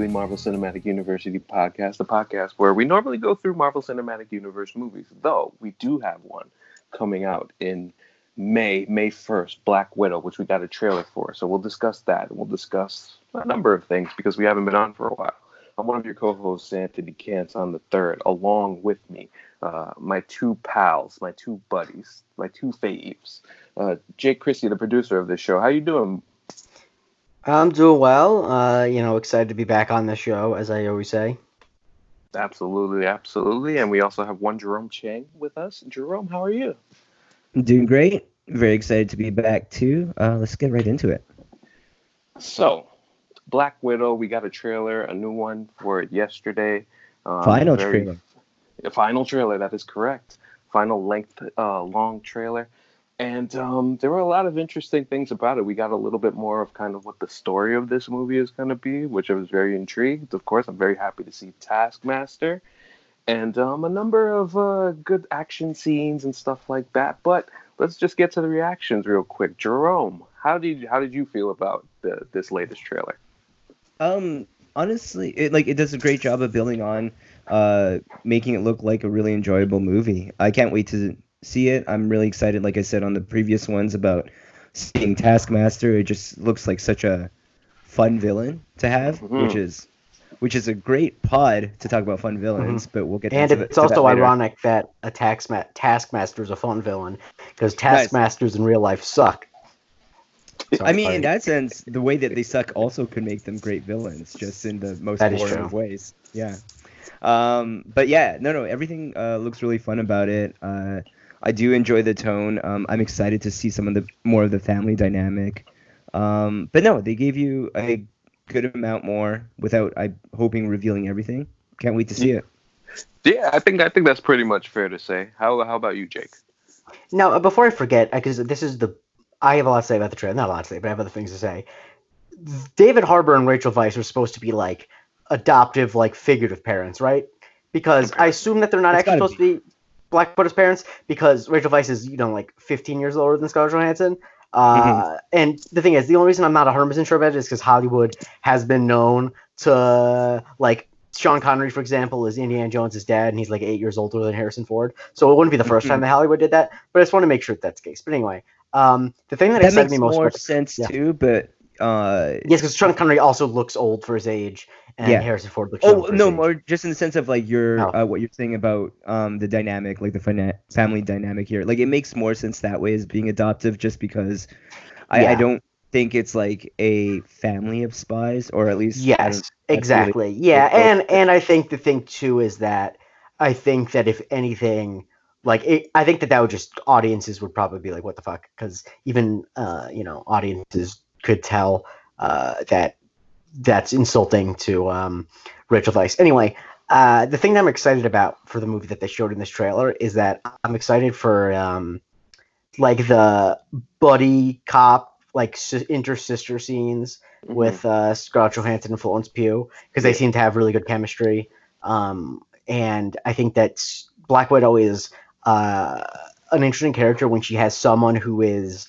the Marvel Cinematic University podcast, the podcast where we normally go through Marvel Cinematic Universe movies, though we do have one coming out in May, May 1st, Black Widow, which we got a trailer for. So we'll discuss that and we'll discuss a number of things because we haven't been on for a while. I'm one of your co hosts, Anthony Cance, on the third, along with me, uh, my two pals, my two buddies, my two faves. Uh, Jake Christie, the producer of this show. How you doing, I'm doing well. Uh, you know, excited to be back on the show, as I always say. Absolutely, absolutely. And we also have one Jerome Chang with us. Jerome, how are you? I'm doing great. Very excited to be back too. Uh, let's get right into it. So, Black Widow, we got a trailer, a new one for it yesterday. Um, final very, trailer. A final trailer, that is correct. Final length, uh, long trailer and um, there were a lot of interesting things about it. We got a little bit more of kind of what the story of this movie is going to be, which I was very intrigued. Of course, I'm very happy to see Taskmaster, and um, a number of uh, good action scenes and stuff like that. But let's just get to the reactions real quick. Jerome, how did how did you feel about the, this latest trailer? Um, honestly, it like it does a great job of building on, uh, making it look like a really enjoyable movie. I can't wait to see it. I'm really excited, like I said on the previous ones, about seeing Taskmaster. It just looks like such a fun villain to have, mm-hmm. which is which is a great pod to talk about fun villains. Mm-hmm. But we'll get to the and it's also that ironic that a taxma- Taskmaster is a fun villain because Taskmasters nice. in real life suck. So I mean, in that sense, the way that they suck also could make them great villains, just in the most boring of ways. Yeah. Um, but yeah, no, no, everything uh, looks really fun about it. Uh, I do enjoy the tone. Um, I'm excited to see some of the more of the family dynamic. Um, but no, they gave you a good amount more without I hoping revealing everything. Can't wait to see it. Yeah, I think I think that's pretty much fair to say. How how about you, Jake? Now, uh, before I forget, because this is the I have a lot to say about the trailer. Not a lot to say, but I have other things to say. David Harbour and Rachel Weisz are supposed to be like adoptive, like figurative parents, right? Because. I assume that they're not it's actually supposed be. to be Black Widow's parents because Rachel Weisz is you know like 15 years older than Scarlett Johansson. Uh, mm-hmm. And the thing is, the only reason I'm not 100% sure about it is because Hollywood has been known to like Sean Connery, for example, is Indiana Jones' dad, and he's like eight years older than Harrison Ford. So it wouldn't be the 1st mm-hmm. time that Hollywood did that. But I just want to make sure that that's the case. But anyway, um, the thing that, that excited me most more sense yeah. too. But uh, yes, because Sean Connery also looks old for his age, and yeah. Harrison Ford looks. Oh no, more just in the sense of like your oh. uh, what you're saying about um the dynamic, like the fina- family dynamic here. Like it makes more sense that way as being adoptive, just because I, yeah. I don't think it's like a family of spies, or at least yes, exactly, really, yeah, and and I think the thing too is that I think that if anything. Like it, I think that that would just audiences would probably be like, "What the fuck?" Because even uh, you know audiences could tell uh, that that's insulting to um, Rachel Weisz. Anyway, uh, the thing that I'm excited about for the movie that they showed in this trailer is that I'm excited for um, like the buddy cop like inter sister scenes mm-hmm. with uh, Scarlett Johansson and Florence Pugh because they seem to have really good chemistry. Um, and I think that Black Widow is uh, an interesting character when she has someone who is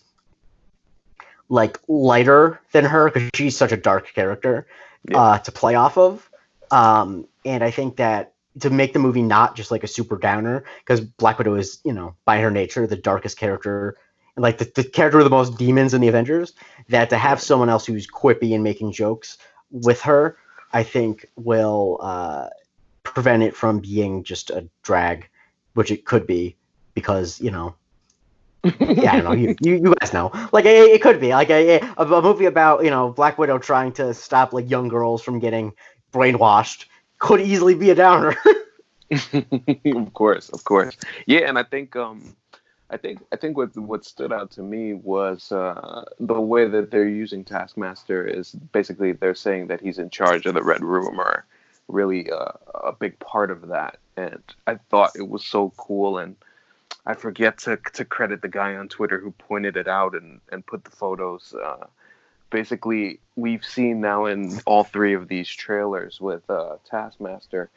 like lighter than her because she's such a dark character yeah. uh, to play off of. Um, and I think that to make the movie not just like a super downer, because Black Widow is, you know, by her nature, the darkest character, and like the, the character with the most demons in the Avengers, that to have someone else who's quippy and making jokes with her, I think will uh, prevent it from being just a drag, which it could be, because, you know, yeah, I don't know. You, you, you guys know. Like it, it could be like a, a, a movie about you know Black Widow trying to stop like young girls from getting brainwashed could easily be a downer. of course, of course. Yeah, and I think um, I think I think what what stood out to me was uh, the way that they're using Taskmaster is basically they're saying that he's in charge of the Red Room or really uh, a big part of that, and I thought it was so cool and I forget to to credit the guy on Twitter who pointed it out and and put the photos. Uh, basically, we've seen now in all three of these trailers with uh, Taskmaster,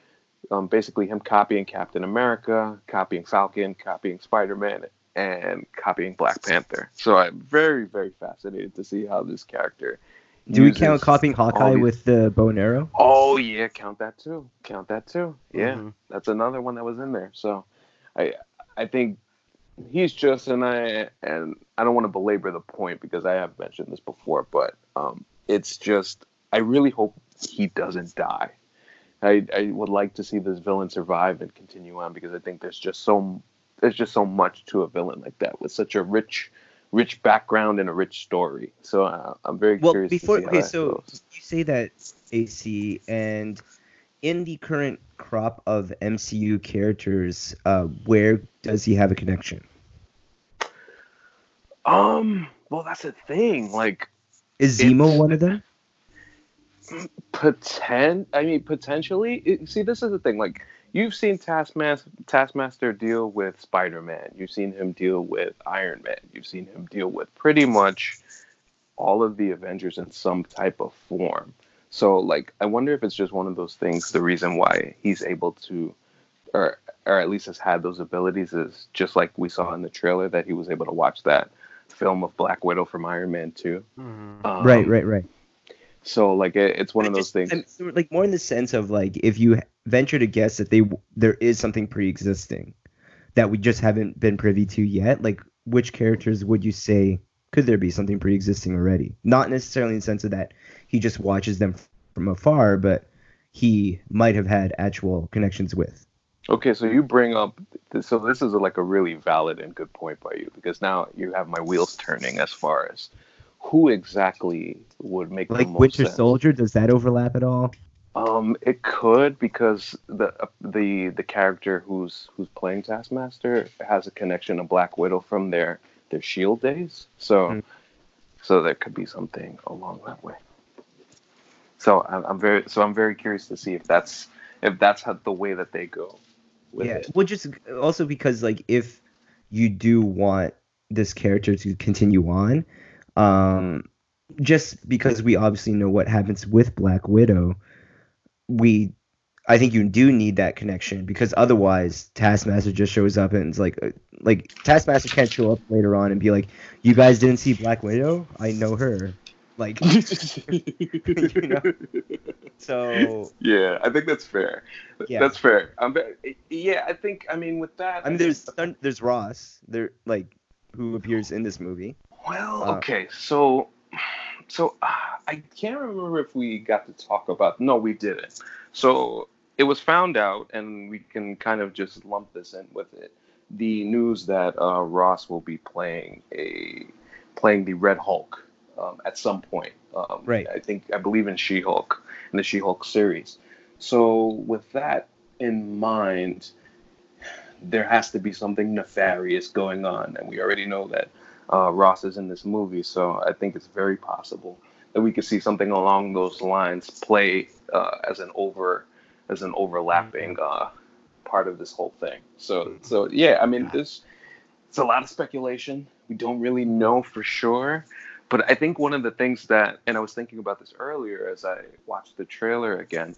um, basically him copying Captain America, copying Falcon, copying Spider Man, and copying Black Panther. So I'm very very fascinated to see how this character Do we count copying Hawkeye these... with the bow and arrow? Oh yeah, count that too. Count that too. Yeah, mm-hmm. that's another one that was in there. So, I I think he's just and I and I don't want to belabor the point because I have mentioned this before, but um, it's just I really hope he doesn't die. I, I would like to see this villain survive and continue on because I think there's just so there's just so much to a villain like that with such a rich rich background and a rich story. So uh, I'm very well, curious. Before okay, so goes. you say that AC and in the current crop of MCU characters, uh, where does he have a connection? Um, well, that's the thing. Like, is Zemo one of them? Potent. I mean, potentially. It, see, this is the thing. Like, you've seen Taskmaster, Taskmaster deal with Spider-Man. You've seen him deal with Iron Man. You've seen him deal with pretty much all of the Avengers in some type of form. So, like, I wonder if it's just one of those things. The reason why he's able to, or or at least has had those abilities, is just like we saw in the trailer that he was able to watch that film of Black Widow from Iron Man 2. Mm-hmm. Um, right, right, right. So like it, it's one I of those just, things. I'm, like more in the sense of like if you venture to guess that they there is something pre-existing that we just haven't been privy to yet, like which characters would you say could there be something pre-existing already? Not necessarily in the sense of that he just watches them from afar, but he might have had actual connections with. Okay, so you bring up so this is like a really valid and good point by you because now you have my wheels turning as far as who exactly would make like Winter sense. Soldier. Does that overlap at all? Um, it could because the uh, the the character who's who's playing Taskmaster has a connection to Black Widow from their their Shield days. So mm. so there could be something along that way. So I'm, I'm very so I'm very curious to see if that's if that's how the way that they go. yeah, it. well, just also because like if you do want this character to continue on, um, just because we obviously know what happens with Black Widow, we I think you do need that connection because otherwise Taskmaster just shows up and it's like uh, like Taskmaster can't show up later on and be like, "You guys didn't see Black Widow? I know her." Like, you know. So yeah, I think that's fair. Yeah. That's fair. I'm very, yeah, I think I mean with that. I mean, there's there's Ross there like who appears in this movie. Well, uh, okay, so so uh, I can't remember if we got to talk about. No, we didn't. So it was found out, and we can kind of just lump this in with it. The news that uh, Ross will be playing a playing the Red Hulk um, at some point. Um, right. I think I believe in She-Hulk in the She-Hulk series. So with that in mind, there has to be something nefarious going on, and we already know that uh, Ross is in this movie. So I think it's very possible that we could see something along those lines play uh, as an over as an overlapping mm-hmm. uh, part of this whole thing. So mm-hmm. so yeah, I mean this it's a lot of speculation. We don't really know for sure. But I think one of the things that, and I was thinking about this earlier as I watched the trailer again,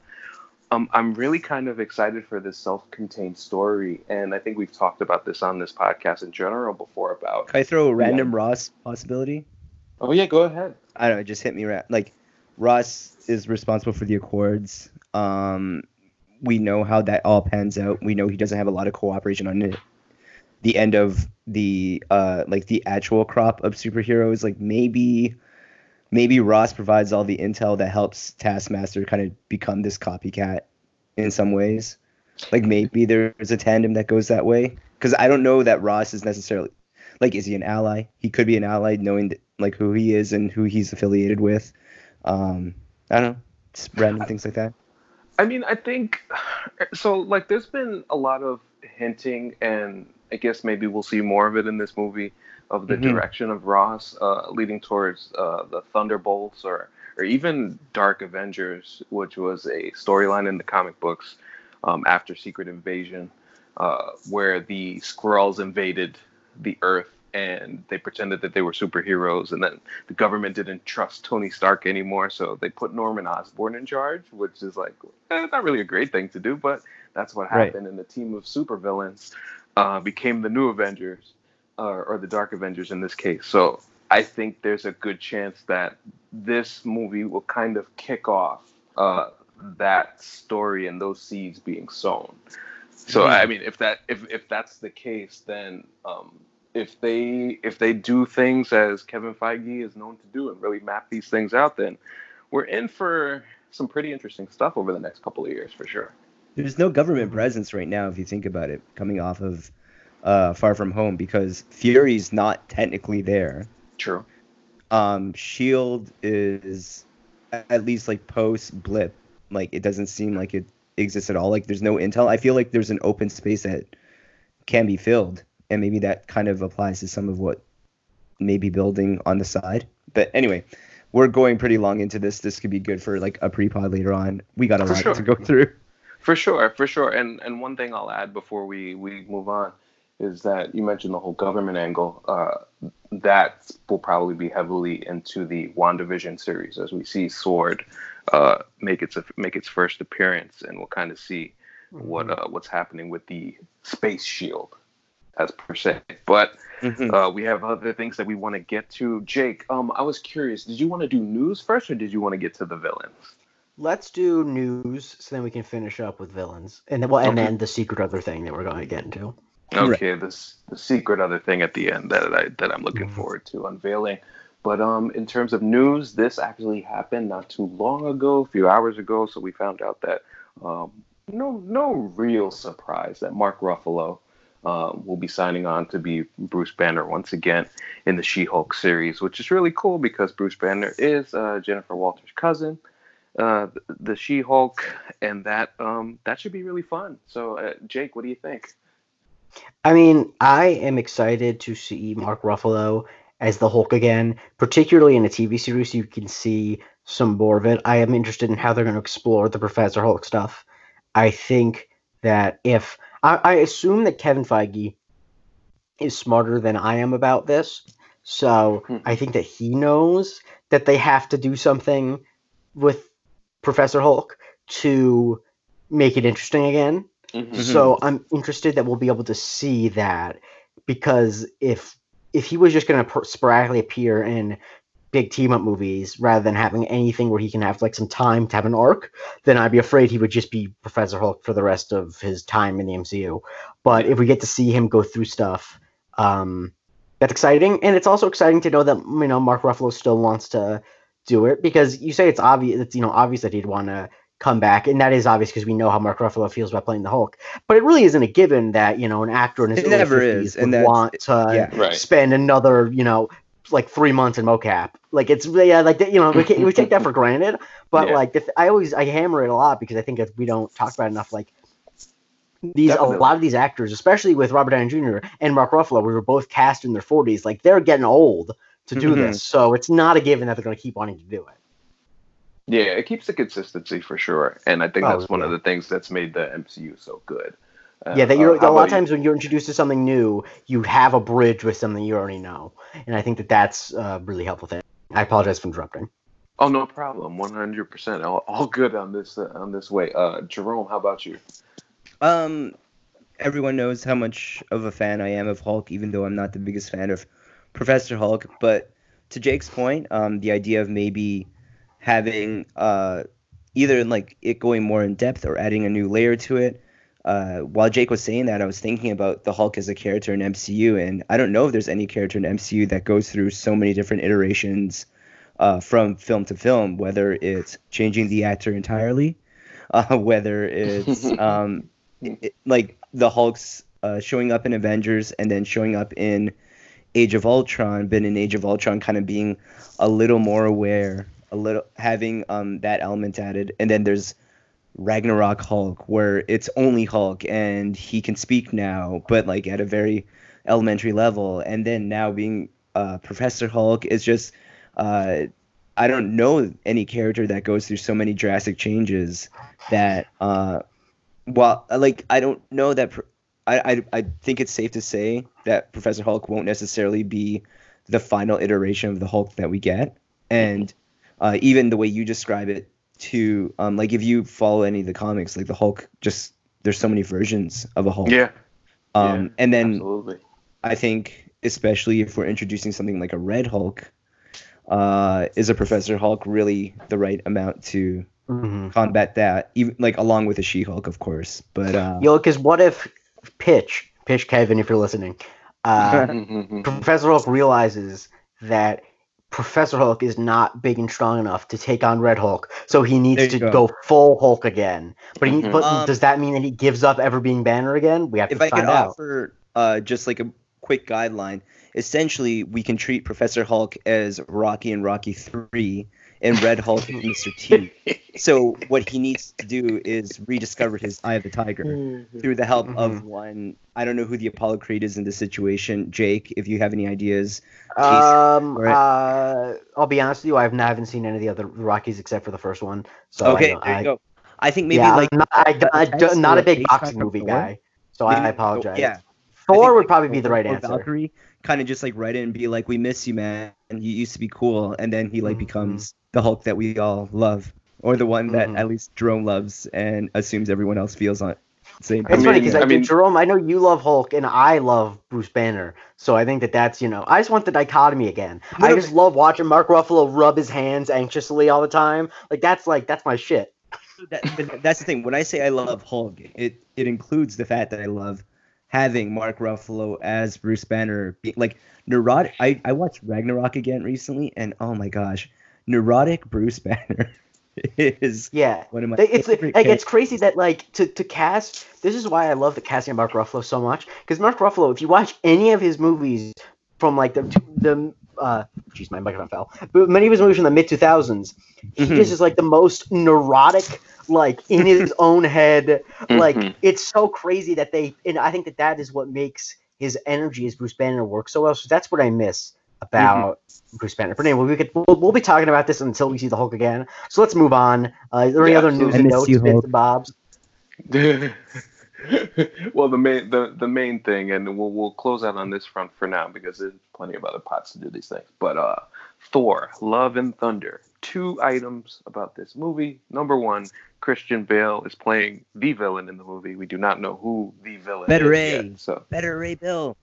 um, I'm really kind of excited for this self-contained story, and I think we've talked about this on this podcast in general before. About can I throw a random yeah. Ross possibility? Oh yeah, go ahead. I don't know, it just hit me right. Like Ross is responsible for the Accords. Um, we know how that all pans out. We know he doesn't have a lot of cooperation on it. The end of the uh like the actual crop of superheroes, like maybe maybe Ross provides all the intel that helps Taskmaster kind of become this copycat in some ways. Like maybe there's a tandem that goes that way because I don't know that Ross is necessarily like is he an ally? He could be an ally knowing that, like who he is and who he's affiliated with. Um, I don't know, just random things like that. I mean, I think so. Like, there's been a lot of hinting, and I guess maybe we'll see more of it in this movie of the mm-hmm. direction of Ross, uh, leading towards uh, the Thunderbolts or or even Dark Avengers, which was a storyline in the comic books um, after Secret Invasion, uh, where the Skrulls invaded the Earth and they pretended that they were superheroes, and then the government didn't trust Tony Stark anymore, so they put Norman Osborn in charge, which is like eh, not really a great thing to do, but that's what happened. Right. And the team of supervillains uh, became the New Avengers uh, or the Dark Avengers in this case. So I think there's a good chance that this movie will kind of kick off uh, that story and those seeds being sown. So mm-hmm. I mean, if that if if that's the case, then um, if they if they do things as Kevin Feige is known to do and really map these things out, then we're in for some pretty interesting stuff over the next couple of years for sure. There's no government presence right now, if you think about it, coming off of uh, Far From Home, because Fury's not technically there. True. Um, Shield is at least like post blip. Like it doesn't seem like it exists at all. Like there's no intel. I feel like there's an open space that can be filled, and maybe that kind of applies to some of what maybe building on the side. But anyway, we're going pretty long into this. This could be good for like a pre-pod later on. We got a for lot sure. to go through. For sure, for sure. And and one thing I'll add before we we move on is that you mentioned the whole government angle. Uh, that will probably be heavily into the WandaVision series as we see Sword uh, make its make its first appearance, and we'll kind of see mm-hmm. what uh, what's happening with the space shield as per se. But mm-hmm. uh, we have other things that we want to get to. Jake, um, I was curious. Did you want to do news first, or did you want to get to the villains? Let's do news, so then we can finish up with villains, and then well, and then the secret other thing that we're going to get into. Okay, right. this the secret other thing at the end that I that I'm looking mm-hmm. forward to unveiling. But um, in terms of news, this actually happened not too long ago, a few hours ago. So we found out that um, no no real surprise that Mark Ruffalo uh, will be signing on to be Bruce Banner once again in the She-Hulk series, which is really cool because Bruce Banner is uh, Jennifer Walters' cousin, uh, the She-Hulk, and that um, that should be really fun. So, uh, Jake, what do you think? I mean, I am excited to see Mark Ruffalo as the Hulk again, particularly in a TV series. You can see some more of it. I am interested in how they're going to explore the Professor Hulk stuff. I think that if I, I assume that Kevin Feige is smarter than I am about this, so hmm. I think that he knows that they have to do something with Professor Hulk to make it interesting again. Mm-hmm. So I'm interested that we'll be able to see that because if if he was just going to sporadically appear in big team up movies rather than having anything where he can have like some time to have an arc, then I'd be afraid he would just be Professor Hulk for the rest of his time in the MCU. But if we get to see him go through stuff, um, that's exciting, and it's also exciting to know that you know Mark Ruffalo still wants to do it because you say it's obvious. It's you know obvious that he'd want to come back, and that is obvious because we know how Mark Ruffalo feels about playing the Hulk. But it really isn't a given that you know an actor in his it never is, would and want to yeah, right. spend another you know like three months in mocap. Like it's yeah, like you know we, we take that for granted. But yeah. like the, I always I hammer it a lot because I think we don't talk about enough. Like these Definitely. a lot of these actors, especially with Robert Downey Jr. and Mark Ruffalo, we were both cast in their 40s. Like they're getting old to do mm-hmm. this, so it's not a given that they're going to keep wanting to do it. Yeah, it keeps the consistency for sure, and I think oh, that's one yeah. of the things that's made the MCU so good. Uh, yeah, that you're uh, a lot of times you? when you're introduced to something new, you have a bridge with something you already know, and I think that that's a really helpful thing. I apologize for interrupting. Oh, no problem. One hundred percent. All good on this uh, on this way. Uh, Jerome, how about you? Um, everyone knows how much of a fan I am of Hulk, even though I'm not the biggest fan of Professor Hulk. But to Jake's point, um, the idea of maybe having uh, either like it going more in depth or adding a new layer to it. Uh, while Jake was saying that, I was thinking about the Hulk as a character in MCU, and I don't know if there's any character in MCU that goes through so many different iterations uh, from film to film, whether it's changing the actor entirely, uh, whether it's um, it, like the Hulk's uh, showing up in Avengers and then showing up in Age of Ultron, but in Age of Ultron kind of being a little more aware a little having um that element added, and then there's Ragnarok Hulk where it's only Hulk and he can speak now, but like at a very elementary level, and then now being uh, Professor Hulk is just uh, I don't know any character that goes through so many drastic changes that uh, well like I don't know that. I, I, I think it's safe to say that Professor Hulk won't necessarily be the final iteration of the Hulk that we get. And uh, even the way you describe it to um, like if you follow any of the comics like the hulk just there's so many versions of a hulk yeah um yeah, and then absolutely. i think especially if we're introducing something like a Red Hulk, uh, is a Professor Hulk really the right amount to mm-hmm. combat that? Even like along with a She Hulk, of course. But uh, yo, because what if Pitch, Pitch Kevin, if you're listening, uh, Professor Hulk realizes that Professor Hulk is not big and strong enough to take on Red Hulk, so he needs to go. go. full Hulk again. But, he, mm-hmm. but um, does that mean that he gives up ever being Banner again? We have to find out. If I could offer uh, just like a quick guideline, essentially we can treat Professor Hulk as Rocky and Rocky Three, and Red Hulk and Mr. T. So what he needs to do is rediscover his Eye of the Tiger mm-hmm. through the help mm-hmm. of one. I don't know who the Apollo Creed is in this situation. Jake, if you have any ideas. Um, uh, I'll be honest with you. I haven't seen any of the other Rockies except for the first one. So okay, I, there you go. I think maybe yeah, like I'm not, I, am not a big boxing movie guy, so maybe, I apologize. Yeah, Thor would probably be the right answer. Valkyrie kind of just like write in and be like, "We miss you, man. And you used to be cool," and then he like mm-hmm. becomes the Hulk that we all love, or the one that mm-hmm. at least Jerome loves and assumes everyone else feels on. Same. It's funny because I, I mean, Jerome, I know you love Hulk and I love Bruce Banner, so I think that that's you know I just want the dichotomy again. I just love watching Mark Ruffalo rub his hands anxiously all the time. Like that's like that's my shit. That, that's the thing. When I say I love Hulk, it it includes the fact that I love having Mark Ruffalo as Bruce Banner. Like neurotic. I I watched Ragnarok again recently, and oh my gosh, neurotic Bruce Banner is yeah one of my it's like it's crazy that like to, to cast this is why I love the casting of Mark Ruffalo so much because Mark Ruffalo if you watch any of his movies from like the the uh jeez my microphone fell but many of his movies from the mid 2000s he mm-hmm. just is like the most neurotic like in his own head like mm-hmm. it's so crazy that they and I think that that is what makes his energy as Bruce Banner work so well so that's what I miss about mm-hmm. Bruce Banner. But anyway, we could we'll, we'll, be talking about this until we see the Hulk again. So let's move on. Uh, is there yeah, any other news and notes, you, bobs? well, the main the, the main thing, and we'll we'll close out on this front for now because there's plenty of other pots to do these things. But uh, Thor: Love and Thunder. Two items about this movie. Number one, Christian Bale is playing the villain in the movie. We do not know who the villain Better is Ray. Yet, so Beta Ray Bill.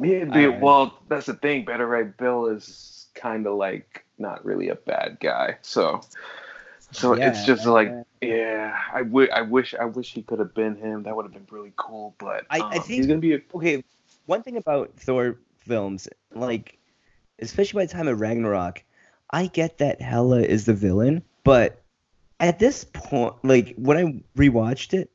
Yeah, dude, well, that's the thing. Beta Ray Bill is kind of like not really a bad guy. So, so yeah, it's just like, yeah, I, w- I wish I wish he could have been him. That would have been really cool. But um, I, I um, think he's gonna be a- okay. One thing about Thor films, like especially by the time of Ragnarok, I get that Hela is the villain, but at this point, like when I rewatched it,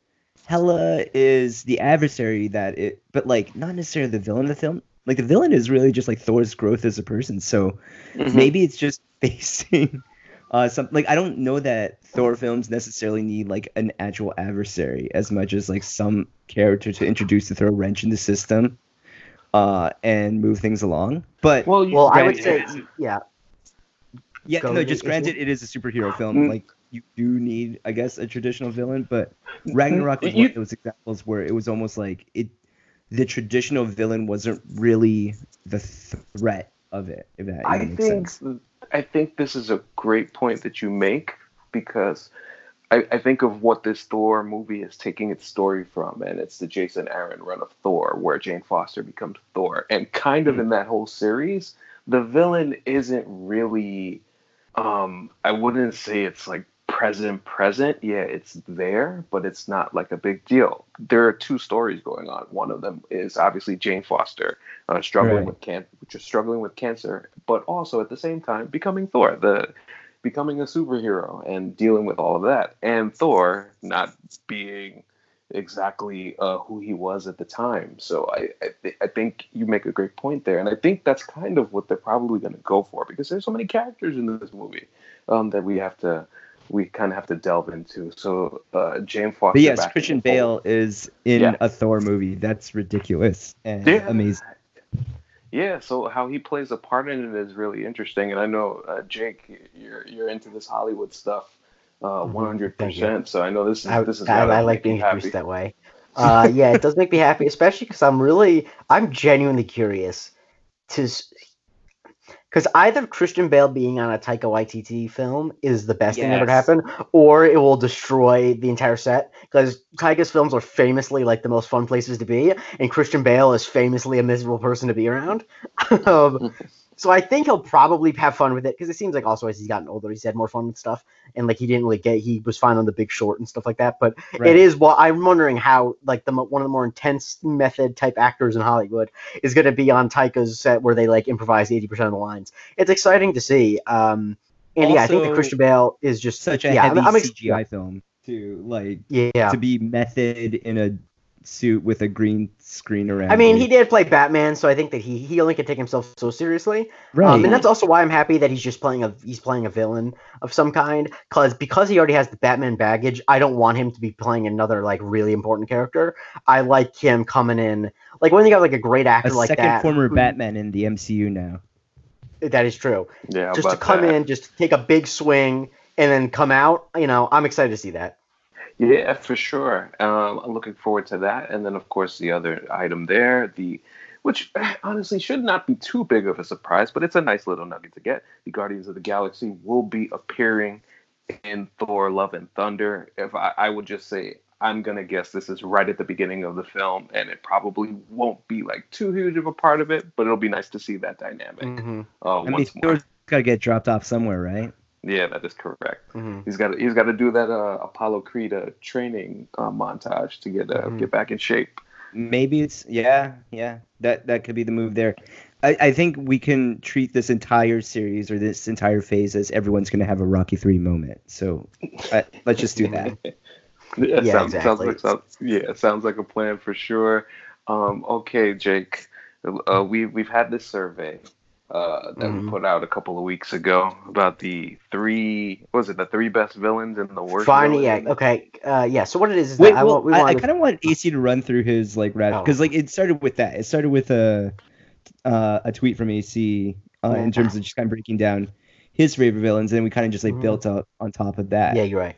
Hela is the adversary that it, but like not necessarily the villain of the film. Like the villain is really just like Thor's growth as a person. So mm-hmm. maybe it's just facing uh something like I don't know that Thor films necessarily need like an actual adversary as much as like some character to introduce to throw a wrench in the system uh and move things along. But well, well, I would say yeah. Yeah, Go no, just granted, it is a superhero film. Mm. Like you do need, I guess, a traditional villain, but Ragnarok was one of those examples where it was almost like it the traditional villain wasn't really the threat of it. If that I think sense. I think this is a great point that you make because I, I, think of what this Thor movie is taking its story from, and it's the Jason Aaron run of Thor, where Jane Foster becomes Thor, and kind of mm-hmm. in that whole series, the villain isn't really. Um, I wouldn't say it's like present present yeah it's there but it's not like a big deal. There are two stories going on. One of them is obviously jane foster uh, struggling right. with can just struggling with cancer but also at the same time becoming thor the becoming a superhero and dealing with all of that. And thor not being exactly uh, who he was at the time. So I I, th- I think you make a great point there and i think that's kind of what they're probably going to go for because there's so many characters in this movie um, that we have to we kind of have to delve into. So uh, Jane Foster. But yes, Christian Bale is in yeah. a Thor movie. That's ridiculous and yeah. amazing. Yeah, so how he plays a part in it is really interesting, and I know uh, Jake, you're you're into this Hollywood stuff, uh, mm-hmm. one hundred percent. So I know this is I, this is. I, I like being introduced that way. Uh, yeah, it does make me happy, especially because I'm really I'm genuinely curious to because either Christian Bale being on a Taika Waititi film is the best yes. thing that ever happened, or it will destroy the entire set. Because Taika's films are famously like the most fun places to be, and Christian Bale is famously a miserable person to be around. um, so I think he'll probably have fun with it because it seems like also as he's gotten older, he's had more fun with stuff, and like he didn't really get he was fine on the Big Short and stuff like that. But right. it is well, I'm wondering how like the one of the more intense method type actors in Hollywood is going to be on Taika's set where they like improvise 80 percent of the lines. It's exciting to see. Um, and also, yeah, I think that Christian Bale is just such a yeah, heavy I'm, I'm ex- CGI film to like yeah to be method in a suit with a green screen around. I mean, he did play Batman, so I think that he he only can take himself so seriously. Right. Um, and that's also why I'm happy that he's just playing a he's playing a villain of some kind. Cause because he already has the Batman baggage, I don't want him to be playing another like really important character. I like him coming in like when you got like a great actor a like second that. former who, Batman in the MCU now. That is true. Yeah. Just to come that. in, just take a big swing, and then come out. You know, I'm excited to see that. Yeah, for sure. Um, I'm looking forward to that. And then, of course, the other item there, the which honestly should not be too big of a surprise, but it's a nice little nugget to get. The Guardians of the Galaxy will be appearing in Thor: Love and Thunder. If I, I would just say, I'm gonna guess this is right at the beginning of the film, and it probably won't be like too huge of a part of it, but it'll be nice to see that dynamic. Mm-hmm. Uh, I mean, Thor's got to get dropped off somewhere, right? Yeah, that is correct. Mm-hmm. He's got to, he's got to do that uh, Apollo Creed uh, training uh, montage to get uh, mm-hmm. get back in shape. Maybe it's yeah yeah that that could be the move there. I, I think we can treat this entire series or this entire phase as everyone's going to have a Rocky Three moment. So uh, let's just do that. yeah, yeah sounds, exactly. sounds like sounds, yeah, sounds like a plan for sure. Um, okay, Jake, uh, we we've had this survey uh, that mm-hmm. we put out a couple of weeks ago about the three was it the three best villains in the worst fine yeah okay uh, yeah so what it is, is Wait, well, I, I, I kind of want AC to run through his like because oh. like it started with that it started with a uh, a tweet from AC uh, in terms of just kind of breaking down his favorite villains and then we kind of just like mm-hmm. built up on top of that yeah you're right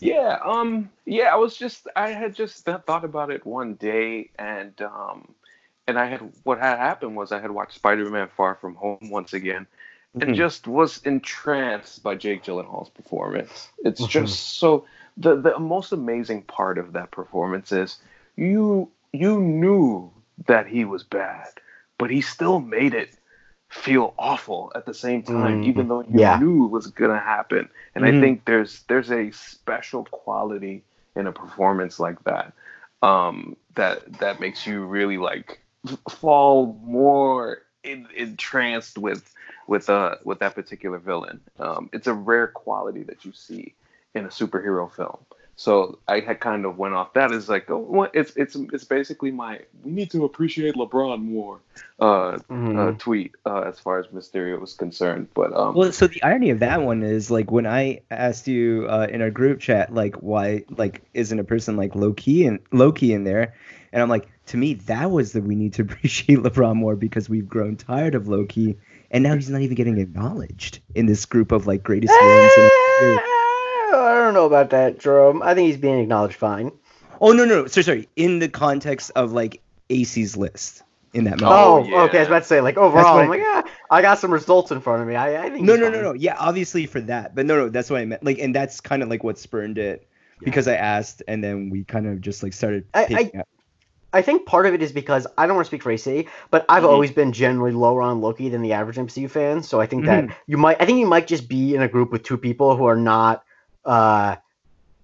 yeah um yeah I was just I had just thought about it one day and um and I had what had happened was I had watched Spider-Man: Far From Home once again, and mm-hmm. just was entranced by Jake Gyllenhaal's performance. It's mm-hmm. just so the the most amazing part of that performance is you you knew that he was bad, but he still made it feel awful at the same time, mm-hmm. even though you yeah. knew it was gonna happen. And I mm-hmm. think there's there's a special quality in a performance like that um, that that makes you really like fall more in, entranced with with uh with that particular villain. Um, it's a rare quality that you see in a superhero film. So I had kind of went off that as like, oh, it's it's it's basically my we need to appreciate LeBron more uh, mm. uh tweet uh, as far as Mysterio was concerned. But um, well, so the irony of that one is like when I asked you uh, in our group chat, like why like isn't a person like Loki and Loki in there, and I'm like, to me, that was the we need to appreciate LeBron more because we've grown tired of Loki, and now he's not even getting acknowledged in this group of like greatest villains. Eh, I don't know about that, Jerome. I think he's being acknowledged fine. Oh no, no, no. sorry, sorry. In the context of like AC's list in that moment. Oh, yeah. okay. I was about to say like overall. I'm like, yeah, I got some results in front of me. I, I think. No, no, fine. no, no. Yeah, obviously for that, but no, no. That's what I meant. Like, and that's kind of like what spurned it because I asked, and then we kind of just like started. I, I, I think part of it is because I don't want to speak for AC, but I've mm-hmm. always been generally lower on Loki than the average MCU fan. So I think mm-hmm. that you might, I think you might just be in a group with two people who are not uh,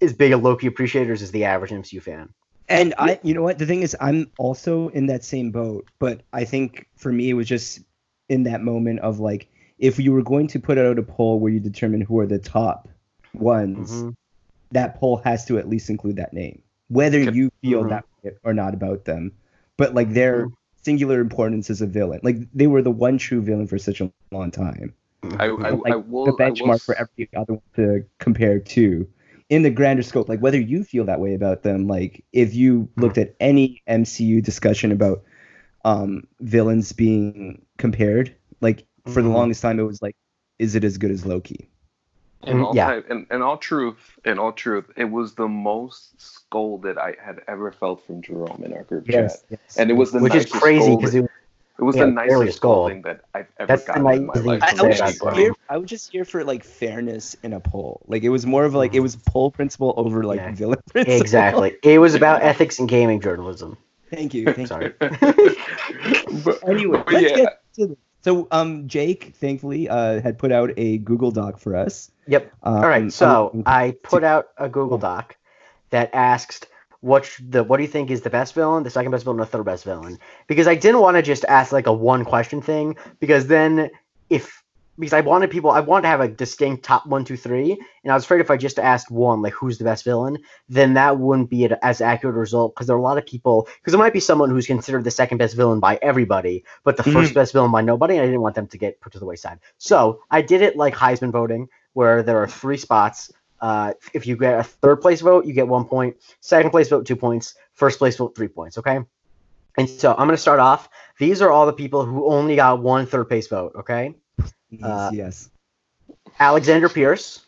as big a Loki appreciators as the average MCU fan. And I, you know what, the thing is, I'm also in that same boat, but I think for me it was just in that moment of like, if you were going to put out a poll where you determine who are the top ones, mm-hmm. that poll has to at least include that name, whether you feel mm-hmm. that or not about them, but like their mm-hmm. singular importance as a villain. Like they were the one true villain for such a long time. I, I, like, I will, the benchmark will... for every other one to compare to in the grander scope. Like whether you feel that way about them, like if you looked at any MCU discussion about um, villains being compared, like for the mm-hmm. longest time it was like, is it as good as Loki? In mm, all, yeah. Time, in, in all truth, in all truth, it was the most scolded I had ever felt from Jerome in our group yes, chat, yes. and it was the which is crazy because it It was Yeah, the barely nicest gold. clothing that I've ever That's the gotten in my nicest life. I, thing I was just that's here. I was just here for like fairness in a poll. Like it was more of like it was poll principle over like Yeah. villain principle. Exactly. It was about ethics and gaming journalism. Thank you. Thank you. Sorry. But- Anyway, but let's yeah, get to the, so um Jake thankfully uh had put out a Google Doc for us. Yep. Um, All right. So um, I put out a Google Doc that asked what the what do you think is the best villain, the second best villain, the third best villain? Because I didn't want to just ask like a one question thing because then if because I wanted people I wanted to have a distinct top one, two, three, and I was afraid if I just asked one like who's the best villain, then that wouldn't be an as accurate a result because there are a lot of people because there might be someone who's considered the second best villain by everybody, but the first best villain by nobody, and I didn't want them to get put to the wayside. So I did it like Heisman voting, where there are three spots. Uh, if you get a third place vote, you get one point. Second place vote, two points. First place vote, three points. Okay. And so I'm going to start off. These are all the people who only got one third place vote. Okay. Yes, Uh, yes. Alexander Pierce,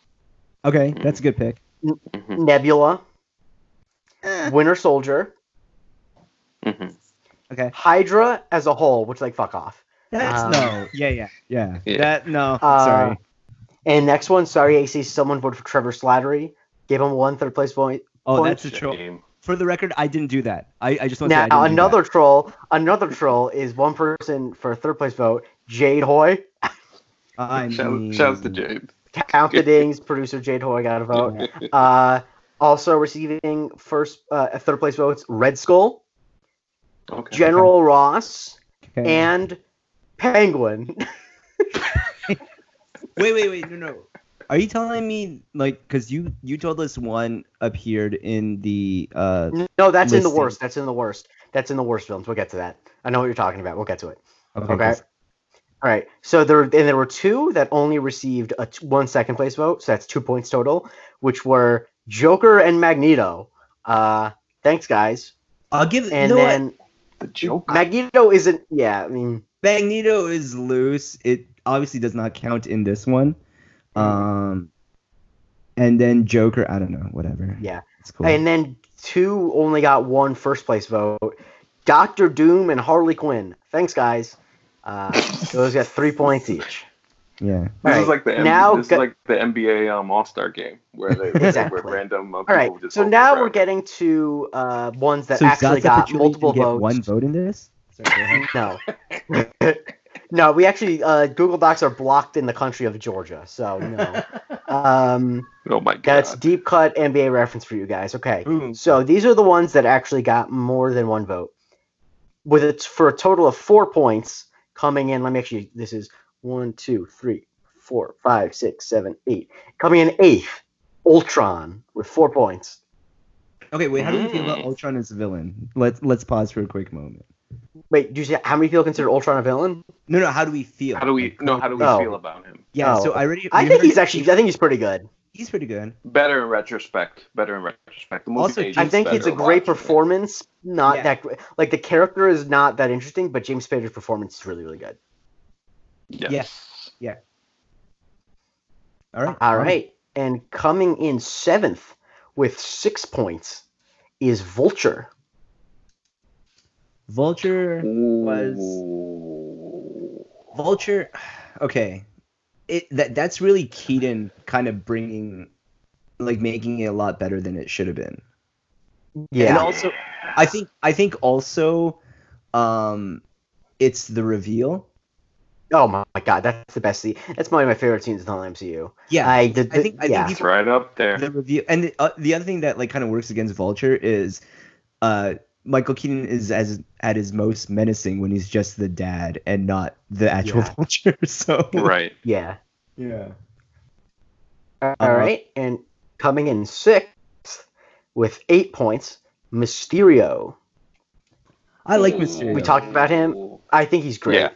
Okay, that's a good pick. Mhm, Nebula, Eh, Winter Soldier, mhm. okay. Hydra as a whole, which like fuck off. That's Um, no. Yeah, yeah, yeah. Yeah. That no. Uh, sorry. And next one, sorry, AC, someone voted for Trevor Slattery. Gave him one third place point. Oh, point. that's a troll. Shame. For the record, I didn't do that. I, I just want to say I Now didn't do another troll, another troll is one person for a third place vote. Jade Hoy. that. I Shout, mean, shouts to Jade. Count the dings. Producer Jade Hoy got a vote. Uh, also receiving first, uh, third place votes. Red Skull, Okay. General Ross, Okay. and Penguin. wait, wait, wait. No, no. Are you telling me like because you you told us one appeared in the uh no, that's in the worst. That's in the worst. That's in the worst films. We'll get to that. I know what you're talking about. We'll get to it. okay, Okay. All right. So there and there were two that only received a t- one second place vote. So that's two points total, which were Joker and Magneto. Uh, thanks guys. I'll give And you know what? then The joke. Magneto isn't. Yeah, I mean, Magneto is loose. It obviously does not count in this one. Um, and then Joker, I don't know, whatever. Yeah. it's cool. and then two only got one first place vote. Doctor Doom and Harley Quinn. Thanks guys. Uh, those got three points each. yeah. This Alright, is like the M- now this go- is like the NBA um, All Star game where they Exactly. where random uh, All right. people just So now we're round. getting to uh, ones that so actually Zaza got Pachulia multiple can get votes. one vote in this. Sorry. No. no, we actually uh, Google Docs are blocked in the country of Georgia, so no. Um, Oh my god. that's deep cut NBA reference for you guys. Okay, Boom. so these are the ones that actually got more than one vote, with it for a total of four points coming in. Let me actually. This is one, two, three, four, five, six, seven, eight. Coming in eighth, Ultron with four points. Okay, wait. How do you feel about. Ultron as a villain? Let's let's pause for a quick moment. Wait, do you see how many people consider Ultron a villain? No, no. How do we feel? how do we Like, no? How do we Oh. feel about him? Yeah. Oh. So I already. I think he's actually. I think he's pretty good. He's pretty good. Better in retrospect. Better in retrospect. The movie Also, ages I think it's a great watching it. performance. Not Yeah. that great. Like the character is not that interesting, but James Spader's performance is really, really good. Yes. Yeah. All right. All right, and coming in seventh with six points is Vulture. Vulture. Was- Vulture. Okay. It that that's really Keaton kind of bringing, like making it a lot better than it should have been. Yeah. And also, I think I think also, um, it's the reveal. oh my god, that's the best scene. That's one of my favorite scenes in the whole MCU. Yeah, I did. I think I yeah. think It's he's right up there. the reveal, and the, uh, the other thing that like kind of works against Vulture is, uh, Michael Keaton is as at his most menacing when he's just the dad and not the actual Yeah. Vulture. So Right. yeah. Yeah. All Uh-huh. right, and coming in sixth with eight points, Mysterio. I like Mysterio. We talked about him. I think he's great. Yeah.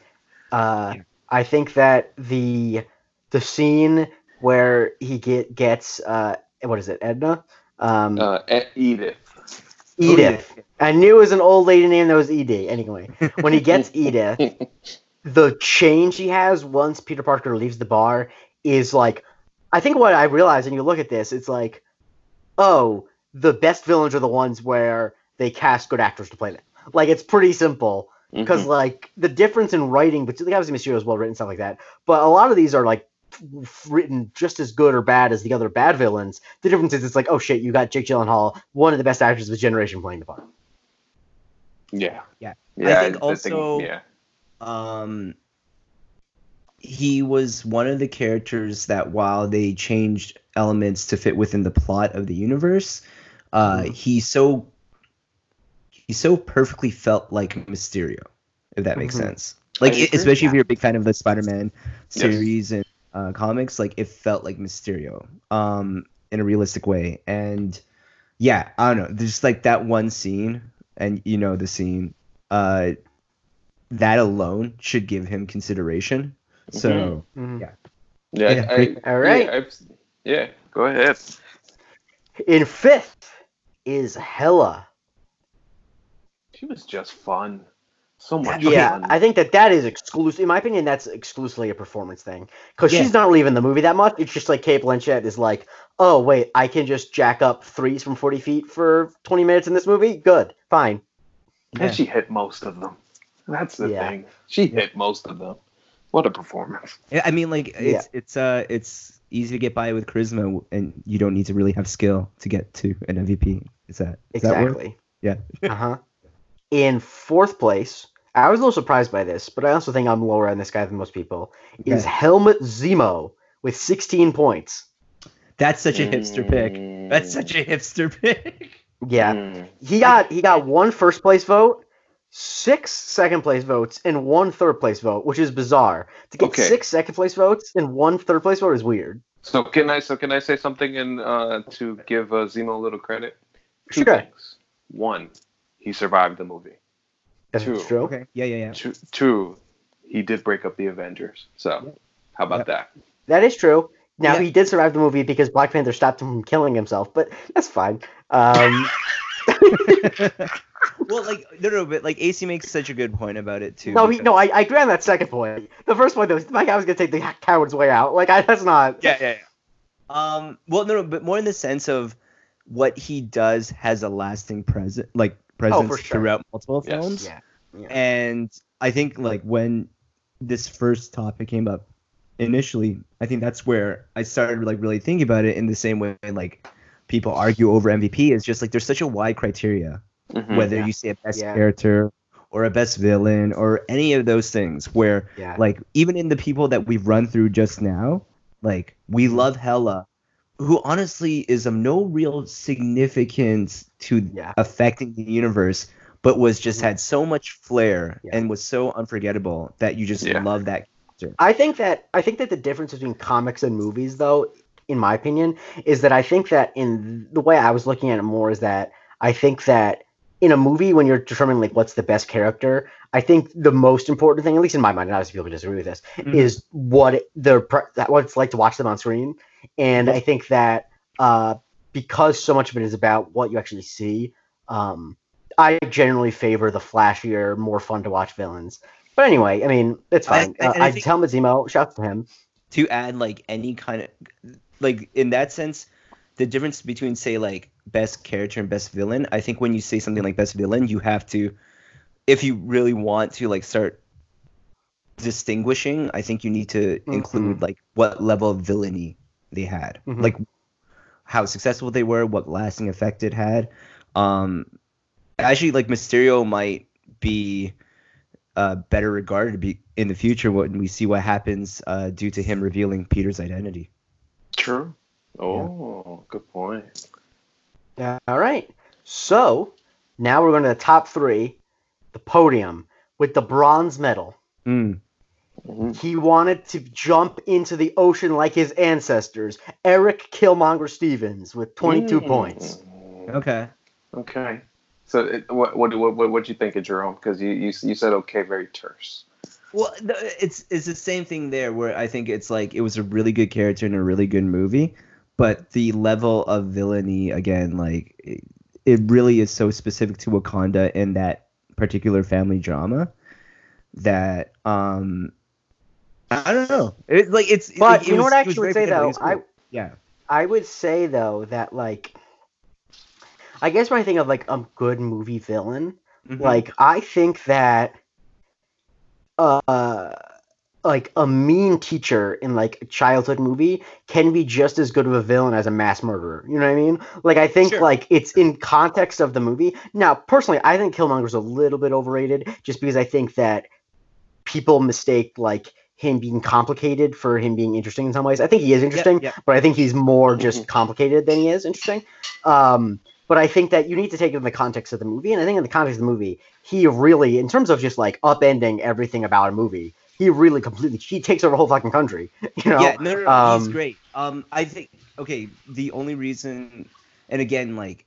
Uh, I think that the the scene where he get gets uh, what is it, Edna? Um, Uh, Edith. Edith. I knew it was an old lady name that was Edith. Anyway, when he gets Edith, the change he has once Peter Parker leaves the bar is like, I think what I realized, and you look at this, it's like, oh, the best villains are the ones where they cast good actors to play them. Like it's pretty simple. because mm-hmm. like the difference in writing, but obviously Mysterio is well written stuff like that. But a lot of these are like written just as good or bad as the other bad villains. The difference is it's like, oh shit, you got Jake Gyllenhaal, one of the best actors of his generation, playing the part. Yeah. Yeah. yeah I think I, also, think, yeah. Um, he was one of the characters that while they changed elements to fit within the plot of the universe, uh, mm-hmm. he so he so perfectly felt like Mysterio, if that makes mm-hmm. sense. Like, especially yeah. if you're a big fan of the Spider-Man series yes. and uh, comics, like it felt like Mysterio, um, in a realistic way. And yeah, I don't know, there's like that one scene, and you know the scene, uh, that alone should give him consideration. So mm-hmm. yeah, yeah, yeah. I, all right, yeah, yeah, go ahead. In fifth is Hela. She was just fun. So much. Yeah, fun. I think that that is exclusive. In my opinion, that's exclusively a performance thing because yeah. she's not leaving the movie that much. It's just like Cate Blanchett is like, oh wait, I can just jack up threes from forty feet for twenty minutes in this movie. Good, fine. And yeah. she hit most of them. That's the yeah. thing. She hit most of them. What a performance! I mean, like it's it's uh it's easy to get by with charisma, and you don't need to really have skill to get to an MVP. Is that is exactly? That yeah. uh huh. In fourth place, I was a little surprised by this, but I also think I'm lower on this guy than most people. Okay. Is Helmut Zemo with 16 points? That's such a hipster pick. That's such a hipster pick. Yeah, mm. he got he got one first place vote, six second place votes, and one third place vote, which is bizarre. To get okay. six second place votes and one third place vote is weird. So can I so can I say something and uh, to give uh, Zemo a little credit? Two sure. things. One, he survived the movie. That's two, true. Okay. Yeah, yeah, yeah. Two, two, he did break up the Avengers. So, how about yep. that? That is true. Now he did survive the movie because Black Panther stopped him from killing himself, but that's fine. Um, well, like no, no, but like AC makes such a good point about it too. No, because... he, no, I, I agree on that second point. The first point though, my guy was gonna take the coward's way out. Like I, that's not. Yeah, yeah, yeah. Um, well, no, no, but more in the sense of what he does has a lasting present, like presence oh, sure. throughout multiple yes. films. Yeah. yeah. And I think like when this first topic came up initially, I think that's where I started like really thinking about it in the same way like people argue over MVP is just like there's such a wide criteria mm-hmm, whether yeah. you say a best yeah. character or a best villain or any of those things where yeah. like even in the people that we've run through just now like we mm-hmm. love Hela who honestly is of no real significance to yeah. affecting the universe, but was just mm-hmm. had so much flair yeah. and was so unforgettable that you just yeah. love that character. I think that I think that the difference between comics and movies, though, in my opinion, is that I think that in the way I was looking at it more is that I think that in a movie when you're determining like what's the best character, I think the most important thing, at least in my mind, and obviously people disagree with this, mm-hmm. is what the what it's like to watch them on screen. And I think that uh, because so much of it is about what you actually see, um, I generally favor the flashier, more fun to watch villains. But anyway, I mean, it's fine. I, uh, I, I tell Zemo, shout to him. To add like any kind of like in that sense, the difference between say like best character and best villain, I think when you say something like best villain, you have to, if you really want to like start distinguishing, I think you need to mm-hmm. include like what level of villainy they had, mm-hmm. like how successful they were, what lasting effect it had. Um, actually, like Mysterio might be uh, better regarded be in the future when we see what happens uh, due to him revealing Peter's identity. True. Oh, yeah. good point. Yeah. All right. So now we're going to the top three, the podium with the bronze medal. Mm. Mm-hmm. He wanted to jump into the ocean like his ancestors. Erik Killmonger Stevens with 22 mm. points. Okay. Okay. So it, what what what what you think of Jerome? Because you, you you said okay, very terse. Well, it's it's the same thing there where I think it's like it was a really good character in a really good movie, but the level of villainy again, like it, it really is so specific to Wakanda and that particular family drama that um I don't know. It's like it's. But it, you know what I actually would say though. I yeah. I would say though that like, I guess when I think of like a good movie villain, mm-hmm. like I think that uh like a mean teacher in like a childhood movie can be just as good of a villain as a mass murderer. You know what I mean? Like I think sure. like it's in context of the movie. Now, personally, I think Killmonger's a little bit overrated just because I think that people mistake like him being complicated for him being interesting in some ways. I think he is interesting, yep, yep. but I think he's more just mm-hmm. complicated than he is interesting. Um, but I think that you need to take it in the context of the movie, and I think in the context of the movie, he really, in terms of just like upending everything about a movie, he really completely he takes over the whole fucking country. You know? Yeah, no, no, no um, he's great. Um, I think okay. The only reason, and again, like,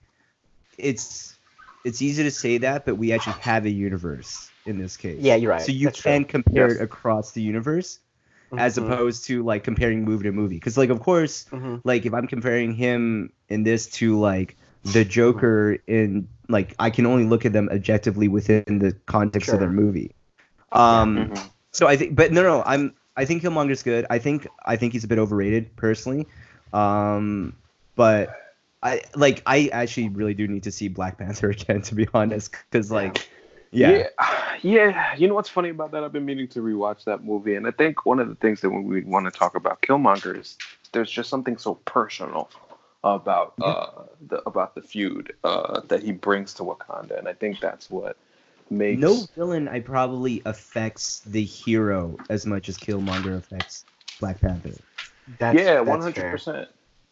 it's it's easy to say that, but we actually have a universe in this case. Yeah, you're right. So you That's can true. compare yes. it across the universe. Mm-hmm. As opposed to like comparing movie to movie, because like of course, mm-hmm. like if I'm comparing him in this to like the Joker in like I can only look at them objectively within the context sure. of their movie. Um, mm-hmm. So I think, but no, no, I'm. I think Killmonger's good. I think I think he's a bit overrated personally. Um, but I like I actually really do need to see Black Panther again to be honest, because like. Yeah. yeah. yeah, You know what's funny about that? I've been meaning to rewatch that movie, and I think one of the things that we want to talk about Killmonger is there's just something so personal about uh the about the feud uh that he brings to Wakanda, and I think that's what makes no villain I probably affects the hero as much as Killmonger affects Black Panther. That's, yeah, one hundred percent.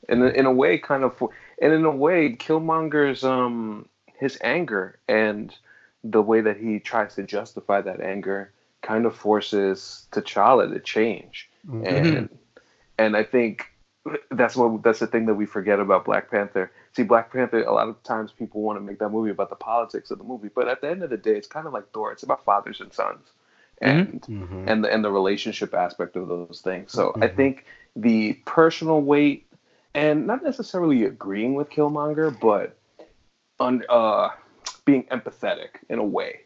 In in a way, kind of, and in a way, Killmonger's um his anger and the way that he tries to justify that anger kind of forces T'Challa to change, mm-hmm. and and I think that's what that's the thing that we forget about Black Panther see Black Panther. A lot of times people want to make that movie about the politics of the movie, but at the end of the day, it's kind of like Thor. It's about fathers and sons, and mm-hmm. and the and the relationship aspect of those things. So mm-hmm. I think the personal weight, and not necessarily agreeing with Killmonger, but on uh, being empathetic in a way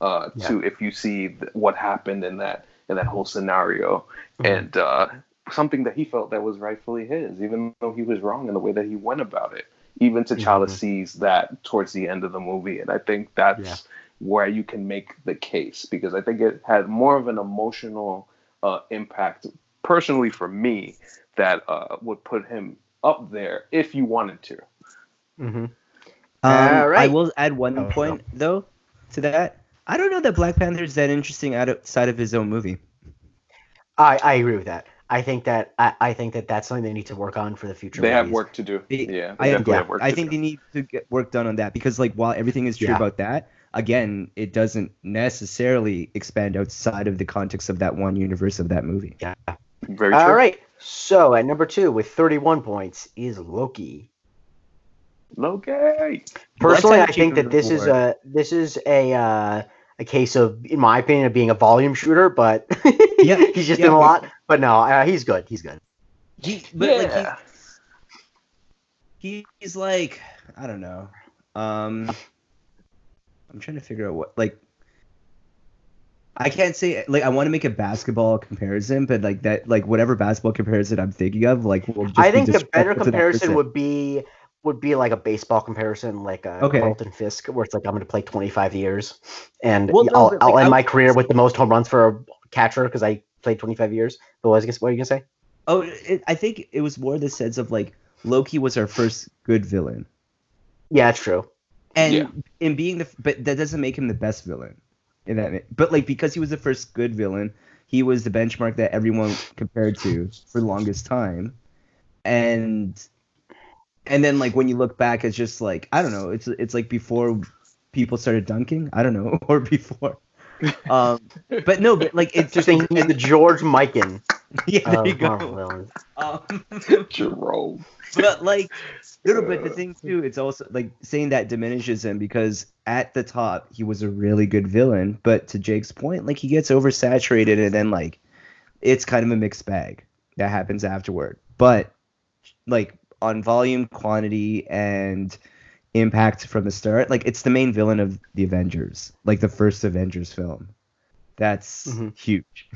uh, yeah. to if you see th- what happened in that in that whole scenario, mm-hmm. and uh, something that he felt that was rightfully his, even though he was wrong in the way that he went about it even T'Challa mm-hmm. sees that towards the end of the movie, and I think that's yeah. where you can make the case because I think it had more of an emotional uh, impact personally for me that uh, would put him up there if you wanted to. Mm-hmm. Um, I will add one oh, point no. though to that. I don't know that Black Panther is that interesting outside of his own movie. I, I agree with that. I think that I, I, think that that's something they need to work on for the future. They movies. have work to do. They, yeah, I, yeah, I think do. they need to get work done on that because like while everything is true yeah. about that, again, it doesn't necessarily expand outside of the context of that one universe of that movie. Yeah. Very true. All right. So at number two with 31 points is Loki. Loki. Personally, I think that this is a this is a uh, a case of, in my opinion, of being a volume shooter, but yeah, he's just yeah, in a lot. But no, uh, he's good. He's good. He, but yeah. like he, he's like I don't know. Um, I'm trying to figure out what like. I can't say like I want to make a basketball comparison, but like that like whatever basketball comparison I'm thinking of, like will I think the better comparison would be would be like a baseball comparison, like a okay. Carlton Fisk, where it's like I'm going to play 25 years, and well, I'll, like, I'll end my career with the most home runs for a catcher because I played 25 years. But what, was, what are you gonna say? Oh, it, I think it was more the sense of like Loki was our first good villain. Yeah, it's true. And yeah. in being the, but that doesn't make him the best villain. In that, but like because he was the first good villain, he was the benchmark that everyone compared to for the longest time, and and then like when you look back, it's just like I don't know. It's it's like before people started dunking. I don't know, or before. Um, but no, but like it's just saying the George Mikan. Yeah, there you go. Um, Jerome. But like, little bit the thing too, it's also like saying that diminishes him because at the top he was a really good villain, but to Jake's point, like he gets oversaturated and then like it's kind of a mixed bag that happens afterward. But like on volume, quantity, and impact from the start. Like it's the main villain of the Avengers, like the first Avengers film. That's mm-hmm. huge.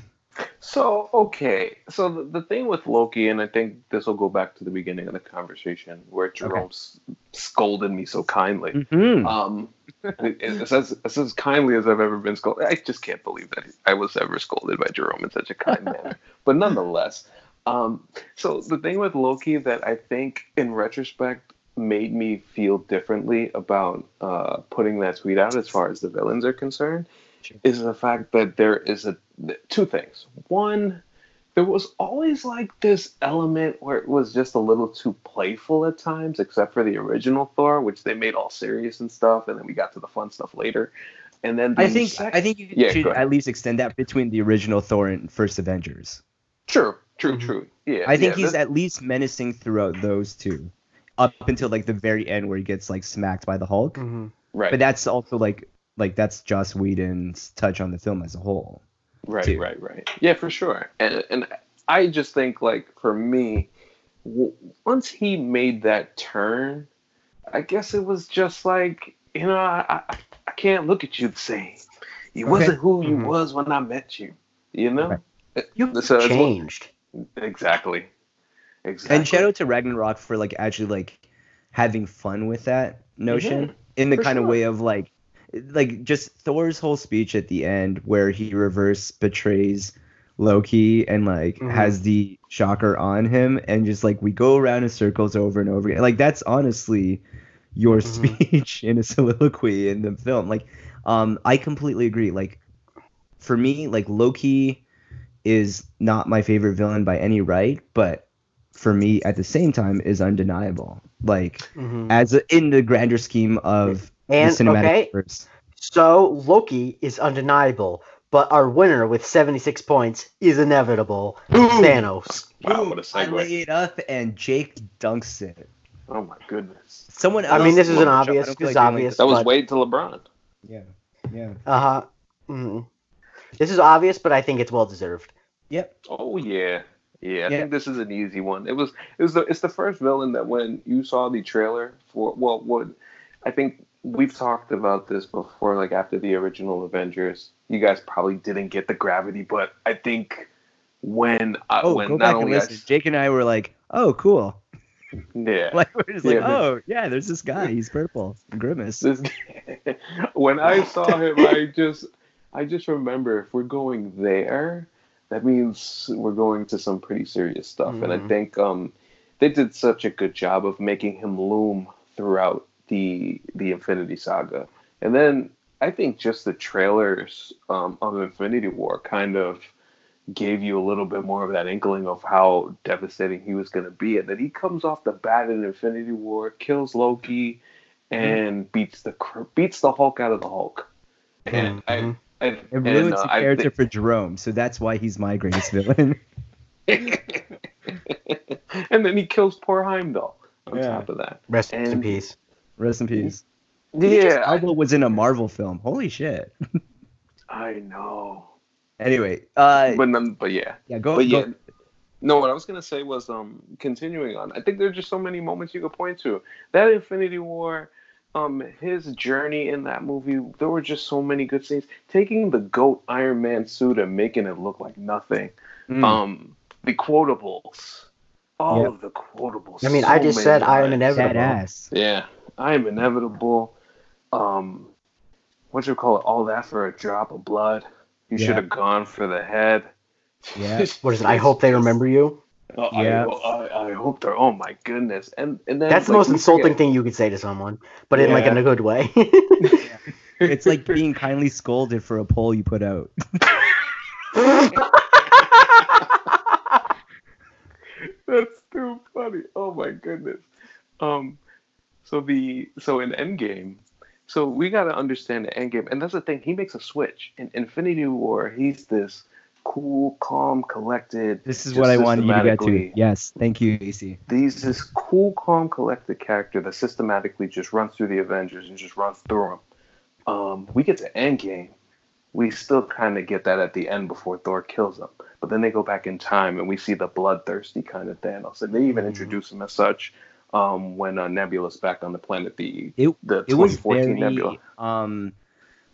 So okay, so the, the thing with Loki, and I think this will go back to the beginning of the conversation where Jerome okay. scolded me so kindly. Mm-hmm. Um, it's as, it's as kindly as I've ever been scolded. I just can't believe that I was ever scolded by Jerome in such a kind manner. But nonetheless, um, so the thing with Loki that I think, in retrospect, made me feel differently about uh, putting that tweet out as far as the villains are concerned sure. is the fact that there is a two things. One, there was always like this element where it was just a little too playful at times, except for the original Thor, which they made all serious and stuff, and then we got to the fun stuff later. And then the I think second, I think you yeah, should at least extend that between the original Thor and first Avengers. True, true, mm-hmm. true. Yeah, I think yeah, he's at least menacing throughout those two, up until like the very end where he gets like smacked by the Hulk. Mm-hmm. Right. But that's also like like that's Joss Whedon's touch on the film as a whole. Right, too. right, right. Yeah, for sure. And and I just think like for me, w- once he made that turn, I guess it was just like you know I I, I can't look at you the same. You okay. wasn't who you mm-hmm. was when I met you. You know, right. you so changed. Exactly. Exactly. And shout out to Ragnarok for like actually like having fun with that notion mm-hmm. in the for kind sure. of way of like like just Thor's whole speech at the end where he reverse betrays Loki and like mm-hmm. has the shocker on him and just like we go around in circles over and over again. Like that's honestly your mm-hmm. speech in a soliloquy in the film. Like um I completely agree. Like for me, like Loki is not my favorite villain by any right, but for me at the same time is undeniable. Like mm-hmm. as a, in the grander scheme of and the cinematic okay, universe. So Loki is undeniable, but our winner with 76 points is inevitable. Thanos. Wow, what a segue. I lay it up and Jake dunks it. Oh my goodness. Someone else. I mean, this is an obvious. This like obvious. That was Wade to LeBron. Yeah. Yeah. Uh huh. Mm-hmm. This is obvious, but I think it's well deserved. Yep. Oh yeah. Yeah, I yeah. think this is an easy one. It was it was the it's the first villain that when you saw the trailer for well what I think we've talked about this before, like after the original Avengers, you guys probably didn't get the gravity, but I think when I, oh, when go back and listen. I, Jake and I were like, oh, cool. Yeah. like we're just yeah, like, oh yeah, there's this guy. He's purple. Grimace. This, when I saw him, I just I just remember if we're going there, that means we're going to some pretty serious stuff. Mm-hmm. And I mm-hmm. think um they did such a good job of making him loom throughout the the Infinity Saga, and then I think just the trailers um, of Infinity War kind of gave you a little bit more of that inkling of how devastating he was going to be, and then he comes off the bat in Infinity War, kills Loki, and mm-hmm. beats the beats the Hulk out of the Hulk, and mm-hmm. I. And, it ruins uh, the character think... for Jerome, so that's why he's my greatest villain. and then he kills poor Heimdall on yeah. top of that. Rest and, in peace. Rest in peace. Yeah, Elba was in a Marvel film. Holy shit. I know. Anyway, uh, but but yeah, yeah, go. But go. yeah, no, what I was gonna say was um continuing on. I think there's just so many moments you could point to. That Infinity War, um, his journey in that movie. There were just so many good scenes. Taking the goat Iron Man suit and making it look like nothing. Mm. Um, the quotables. All yep. of the quotables. I mean, so I just said I am inevitable. Badass. Yeah. I am inevitable. Um, what you call it? All that for a drop of blood. You yeah. should have gone for the head. Yeah. what is it? I hope they remember you. Uh, yeah. I, I, I, hope they're. Oh my goodness. And and then that's the most insulting forget. thing you could say to someone, but yeah. in like in a good way. it's like being kindly scolded for a poll you put out. that's too funny. Oh my goodness. Um, so the so in Endgame, so we got to understand the Endgame, and that's the thing. He makes a switch in Infinity War. He's this cool, calm, collected. This is what I wanted you to get to. Yes, thank you, AC. He's this cool, calm, collected character that systematically just runs through the Avengers and just runs through them. Um, we get to Endgame, we still kind of get that at the end before Thor kills him. But then they go back in time and we see the bloodthirsty kind of Thanos, and they even mm-hmm. introduce him as such um, when uh, Nebula's back on the planet. The it, the it 2014 was very, Nebula. Um,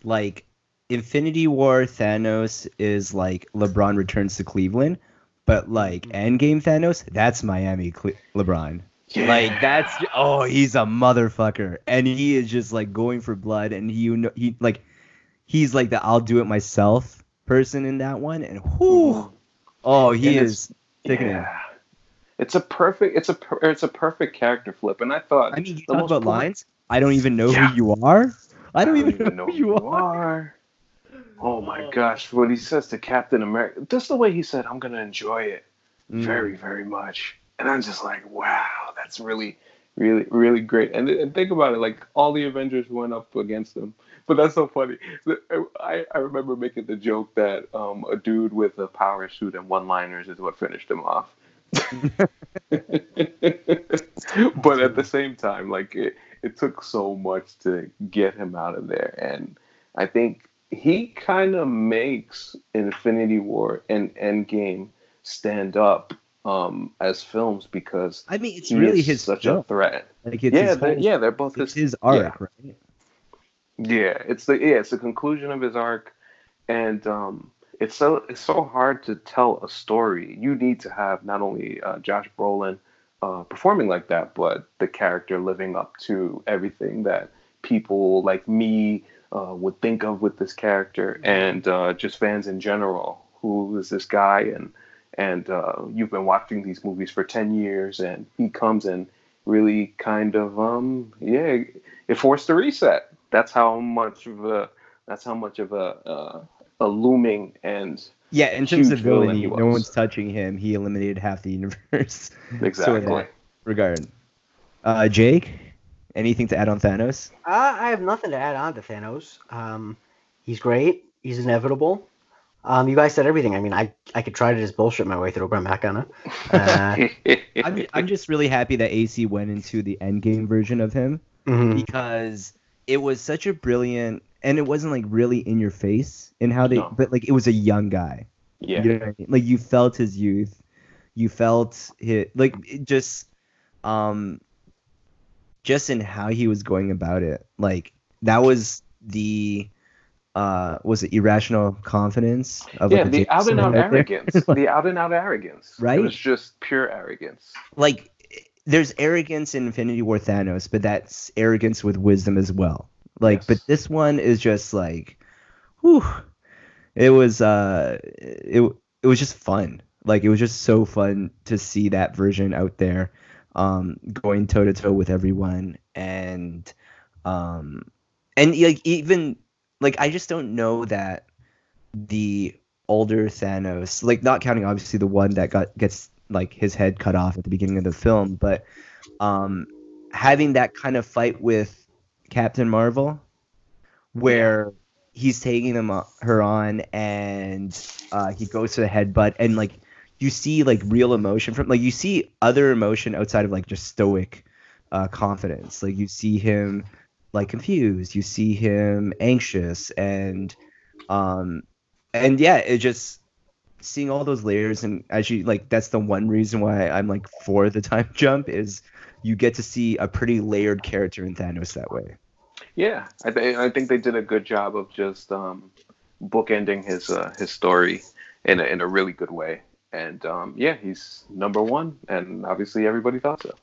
like Infinity War Thanos is like LeBron returns to Cleveland, but like Mm-hmm. Endgame Thanos, that's Miami Cle- LeBron. Yeah. Like that's oh, he's a motherfucker, and he is just like going for blood, and he you know he like he's like the I'll do it myself person in that one, and whoo, oh he And is it. yeah. It's a perfect. It's a. per- It's a perfect character flip, and I thought. I mean, you talk about por- lines. I don't even know Yeah. who you are. I don't, even, know, who you are. are. Oh my gosh! What he says to Captain America, just the way he said, "I'm gonna enjoy it Mm. very, very much," and I'm just like, "Wow, that's really, really, really great." And, and think about it, like all the Avengers went up against him, but that's so funny. I, I remember making the joke that um, a dude with a power suit and one-liners is what finished him off. but at the same time, like it, it took so much to get him out of there, and I think he kind of makes Infinity War and Endgame stand up um, as films because I mean, it's he really is his such film. a threat. Like it's yeah, they're, whole- yeah, they're both it's his, his arc, right? yeah, it's the yeah, it's the conclusion of his arc, and um, it's so it's so hard to tell a story. You need to have not only uh, Josh Brolin uh, performing like that, but the character living up to everything that people like me uh, would think of with this character, and uh, just fans in general. Who is this guy? And and uh, you've been watching these movies for ten years, and he comes and really kind of um yeah, it forced a reset that's how much of a that's how much of a uh, a looming and Yeah, in terms of villainy, no one's touching him. He eliminated half the universe. exactly regard. Uh, Jake, anything to add on Thanos? Uh, I have nothing to add on to Thanos. Um, he's great. He's inevitable. Um, you guys said everything. I mean, I I could try to just bullshit my way through, but I'm not gonna. Uh, I'm, I'm just really happy that AC went into the Endgame version of him mhm. because it was such a brilliant, and it wasn't like really in your face in how they, No. but like it was a young guy. yeah You know what I mean? Like you felt his youth, you felt his like it just, um, just in how he was going about it. Like that was the, uh, was it irrational confidence of yeah the out and out right arrogance the out and out arrogance Right? it was just pure arrogance like there's arrogance in Infinity War Thanos, but that's arrogance with wisdom as well. Like, Yes. but this one is just like, whew. It was uh, it it was just fun. Like it was just so fun to see that version out there, um, going toe to toe with everyone, and um, and like even like I just don't know that the older Thanos, like not counting obviously the one that got gets like his head cut off at the beginning of the film, but um, having that kind of fight with Captain Marvel, where he's taking them o- her on and uh, he goes to the headbutt and like you see like real emotion from like you see other emotion outside of like just stoic uh, confidence. Like you see him like confused, you see him anxious and um and yeah, it just seeing all those layers and actually like that's the one reason why I'm like for the time jump is you get to see a pretty layered character in Thanos that way. yeah i, th- I think they did a good job of just um bookending his uh, his story in a, in a really good way and um yeah he's number one and obviously everybody thought so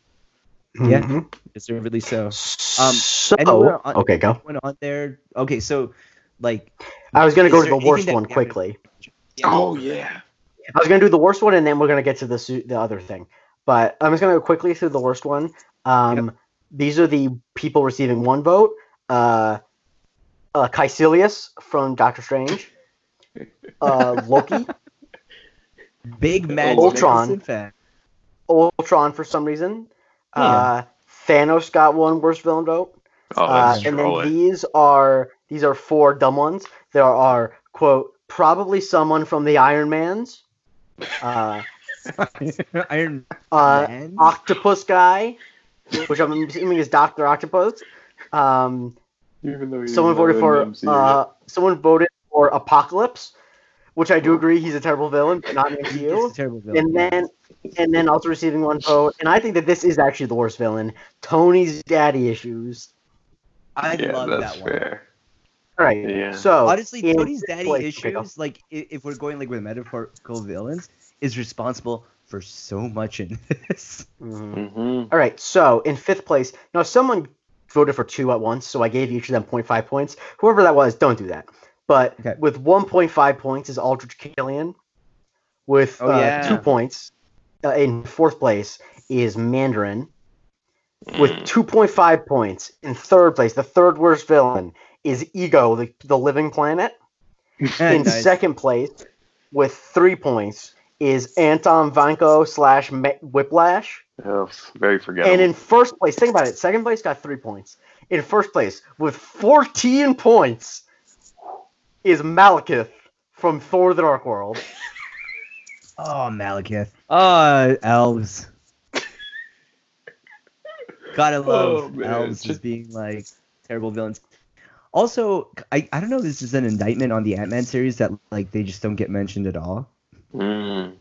Yeah. Mhm. Deservedly so. so on- okay, go. Went on there. Okay, so like I was gonna go to the worst one that we quickly. oh yeah I was gonna do the worst one, and then we're gonna get to the the other thing. But I'm just gonna go quickly through the worst one. Um, These are the people receiving one vote. Uh, uh, Kaecilius from Doctor Strange. Uh, Loki, big Mad Ultron. Mikkelsen fan. Ultron for some reason. Uh, Thanos got one worst villain vote. oh Uh, and then trolling. these are these are four dumb ones. There are quote probably someone from the Iron Man's. Uh, Iron uh, Man. octopus guy, which I'm assuming is Doctor Octopus. Um, Even though someone voted for uh, someone voted for Apocalypse, which I do agree he's a terrible villain, but not in He's a terrible villain. And then and then also receiving one vote, and I think that this is actually the worst villain, Tony's daddy issues. I yeah, love that's that one. fair. All right. Yeah. So honestly, Tony's daddy issues, like if we're going like with metaphorical villains, is responsible for so much in this. Mm-hmm. Mm-hmm. All right. So in fifth place, now someone voted for two at once, so I gave each of them 0.5 points. Whoever that was, don't do that. But okay. with 1.5 points is Aldrich Killian. With oh, uh, yeah. two points uh, in fourth place is Mandarin. With mm. 2.5 points in third place, the third worst villain is Ego, the, the living planet. in nice. second place, with three points, is Anton Vanko slash Whiplash. Oh, very forgettable. And in first place, think about it. Second place got three points. In first place, with 14 points, is Malekith from Thor: The Dark World. oh, Malekith. Oh, elves. Gotta love oh, elves just being like terrible villains. Also, I, I don't know if this is an indictment on the Ant Man series that like they just don't get mentioned at all. Mm.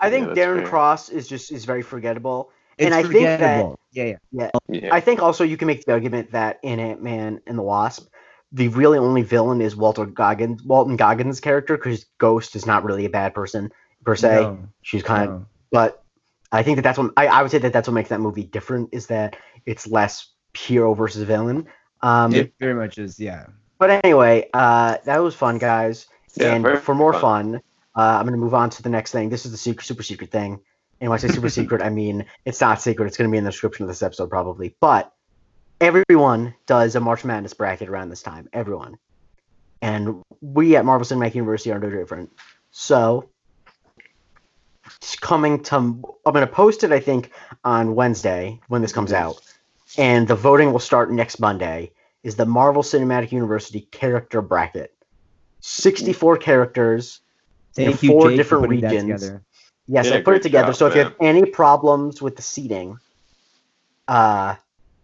I think yeah, Darren fair. Cross is just is very forgettable. It's and I think that yeah, yeah, yeah, yeah. I think also you can make the argument that in Ant Man and the Wasp, the really only villain is Walter Goggins, Walton Goggins' character, because Ghost is not really a bad person per se. No, She's kind no. of, but I think that that's what I, I would say that that's what makes that movie different is that it's less hero versus villain. Um, it very much is, yeah. But anyway, uh, that was fun, guys. Yeah, and for more fun, fun uh, I'm going to move on to the next thing. This is the secret, super secret thing. And when I say super secret, I mean it's not secret. It's going to be in the description of this episode probably. But everyone does a March Madness bracket around this time. Everyone. And we at Marvel Cinematic University are no different. So it's coming to I'm going to post it I think on Wednesday when this comes out. And the voting will start next Monday. Is the Marvel Cinematic University character bracket. 64 characters Thank in four Jake, different regions. Yes, I put it together. Job, so if you have any problems with the seating, uh,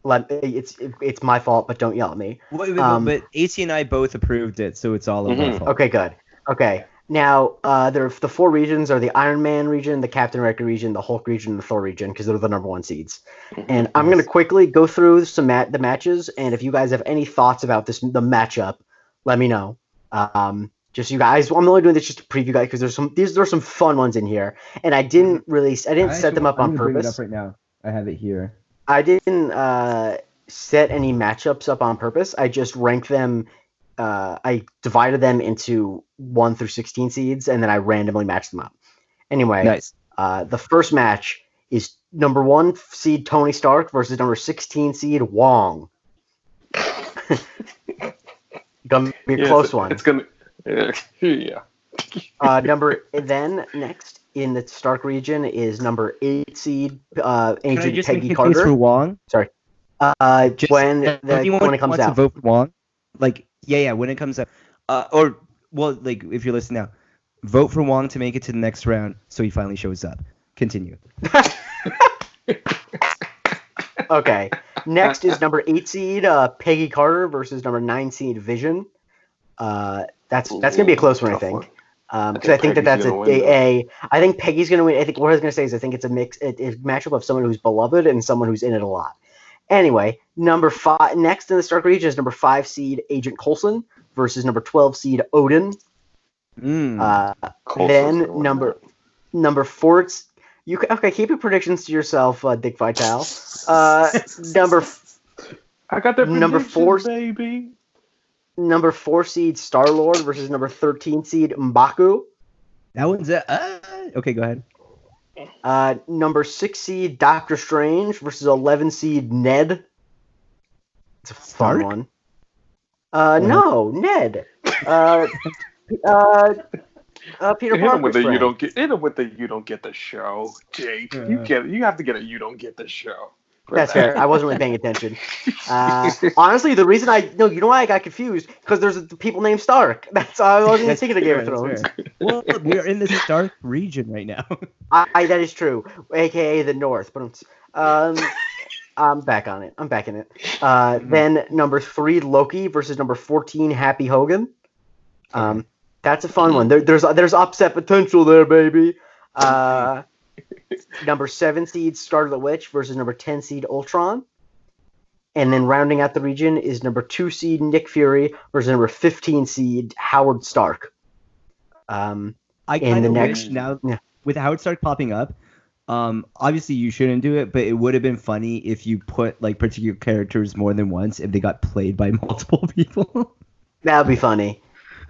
let it's it's my fault, but don't yell at me. Wait, wait, um, but AC and I both approved it, so it's all mm-hmm. my fault. Okay, good. Okay, now uh, there the four regions are the Iron Man region, the Captain America region, the Hulk region, and the Thor region because they're the number one seeds. Mm-hmm. And I'm gonna quickly go through some mat- the matches, and if you guys have any thoughts about this the matchup, let me know. Um, just you guys. I'm only doing this just to preview guys because there's some these there's some fun ones in here, and I didn't mm-hmm. really I didn't I set them up on purpose. Bring it up right now. I have it here. I didn't uh, set any matchups up on purpose. I just ranked them. Uh, I divided them into one through sixteen seeds, and then I randomly matched them up. Anyway, nice. Uh, the first match is number one seed Tony Stark versus number sixteen seed Wong. gonna be a yeah, close one. It's gonna yeah. uh, number then next in the Stark region is number eight seed uh, Agent Peggy Carter. For Wong? Sorry. Uh, just, when the, when it comes out. vote for Wong, like yeah, yeah, when it comes out, uh, or well, like if you're listening now, vote for Wong to make it to the next round, so he finally shows up. Continue. okay. Next is number eight seed uh, Peggy Carter versus number nine seed Vision. Uh, that's that's gonna be a close one, I think. Um, because I think, I think that that's a, a, a. I think Peggy's gonna win. I think what I was gonna say is I think it's a mix, a, a matchup of someone who's beloved and someone who's in it a lot. Anyway, number five next in the Stark region is number five seed Agent Coulson versus number twelve seed Odin. Mm. Uh, then number number four. You okay? Keep your predictions to yourself, uh, Dick Vitale. Uh, number. I got the number four, baby number four seed Star Lord versus number thirteen seed Mbaku. That one's a, uh, okay. Go ahead. Uh, number six seed Doctor Strange versus eleven seed Ned. It's a fun one. Uh, no, Ned. Uh, uh, uh, Peter hit him with the you don't get hit him with the you don't get the show, Jake. Uh, you get you have to get a you don't get the show. That's fair. I wasn't really paying attention. Uh, honestly, the reason I no, you know why I got confused because there's people named Stark. That's why I wasn't even thinking of Game of Thrones. well, we're in the Stark region right now. I, I, that is true, aka the North. But um, I'm back on it. I'm back in it. Uh, mm-hmm. Then number three, Loki versus number fourteen, Happy Hogan. Um, that's a fun one. There, there's there's upset potential there, baby. Uh, number seven seed Scarlet Witch versus number ten seed Ultron. and then rounding out the region is number two seed Nick Fury versus number 15 seed Howard Stark. Um, I kind of wish now yeah. with Howard Stark popping up, um, obviously you shouldn't do it, but it would have been funny if you put like particular characters more than once if they got played by multiple people. that would be funny.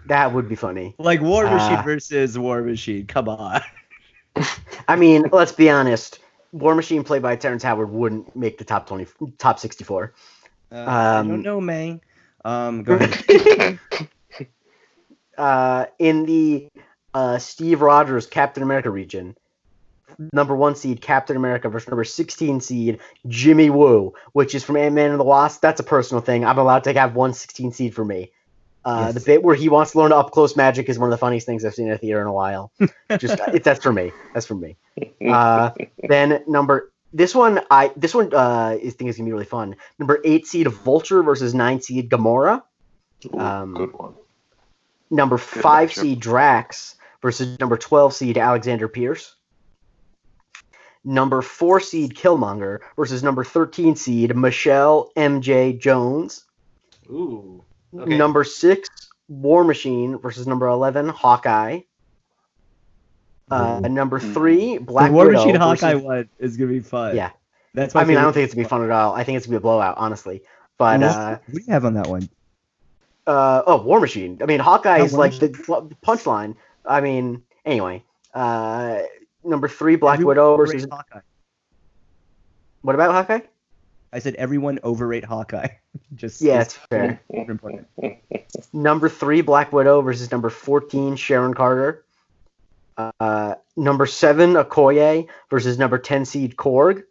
That would be funny. Like War Machine uh, versus War Machine. Come on. I mean, let's be honest. War Machine played by Terrence Howard wouldn't make the top twenty, top sixty-four. Uh, um, I don't know, man. Um, go ahead. uh, in the uh, Steve Rogers Captain America region, number one seed Captain America versus number 16 seed Jimmy Woo, which is from Ant Man and the Wasp. That's a personal thing. I'm allowed to have one 16 seed for me. Uh, yes. The bit where he wants to learn up close magic is one of the funniest things I've seen in a theater in a while. Just it, that's for me. That's for me. Uh, then number this one I this one uh, I think is gonna be really fun. Number eight seed Vulture versus nine seed Gamora. Ooh, um, good one. Number good five matchup. seed Drax versus number twelve seed Alexander Pierce number four seed Killmonger versus number 13 seed Michelle MJ Jones. Ooh. Okay. Number six War Machine versus number 11 Hawkeye. Uh, number three Black the War Widow Machine versus... Hawkeye one is gonna be fun. Yeah. That's I mean, I don't think it's gonna be fun at all. I think it's gonna be a blowout, honestly. But uh, what do you have on that one? Uh, oh, War Machine. I mean, Hawkeye is like the punchline. I mean, anyway. Uh, number three, Black Widow versus Hawkeye. What about Hawkeye? I said everyone overrate Hawkeye. Just yeah, it's fair. number three, Black Widow versus number fourteen, Sharon Carter. Uh, number seven, Okoye versus number ten seed Korg.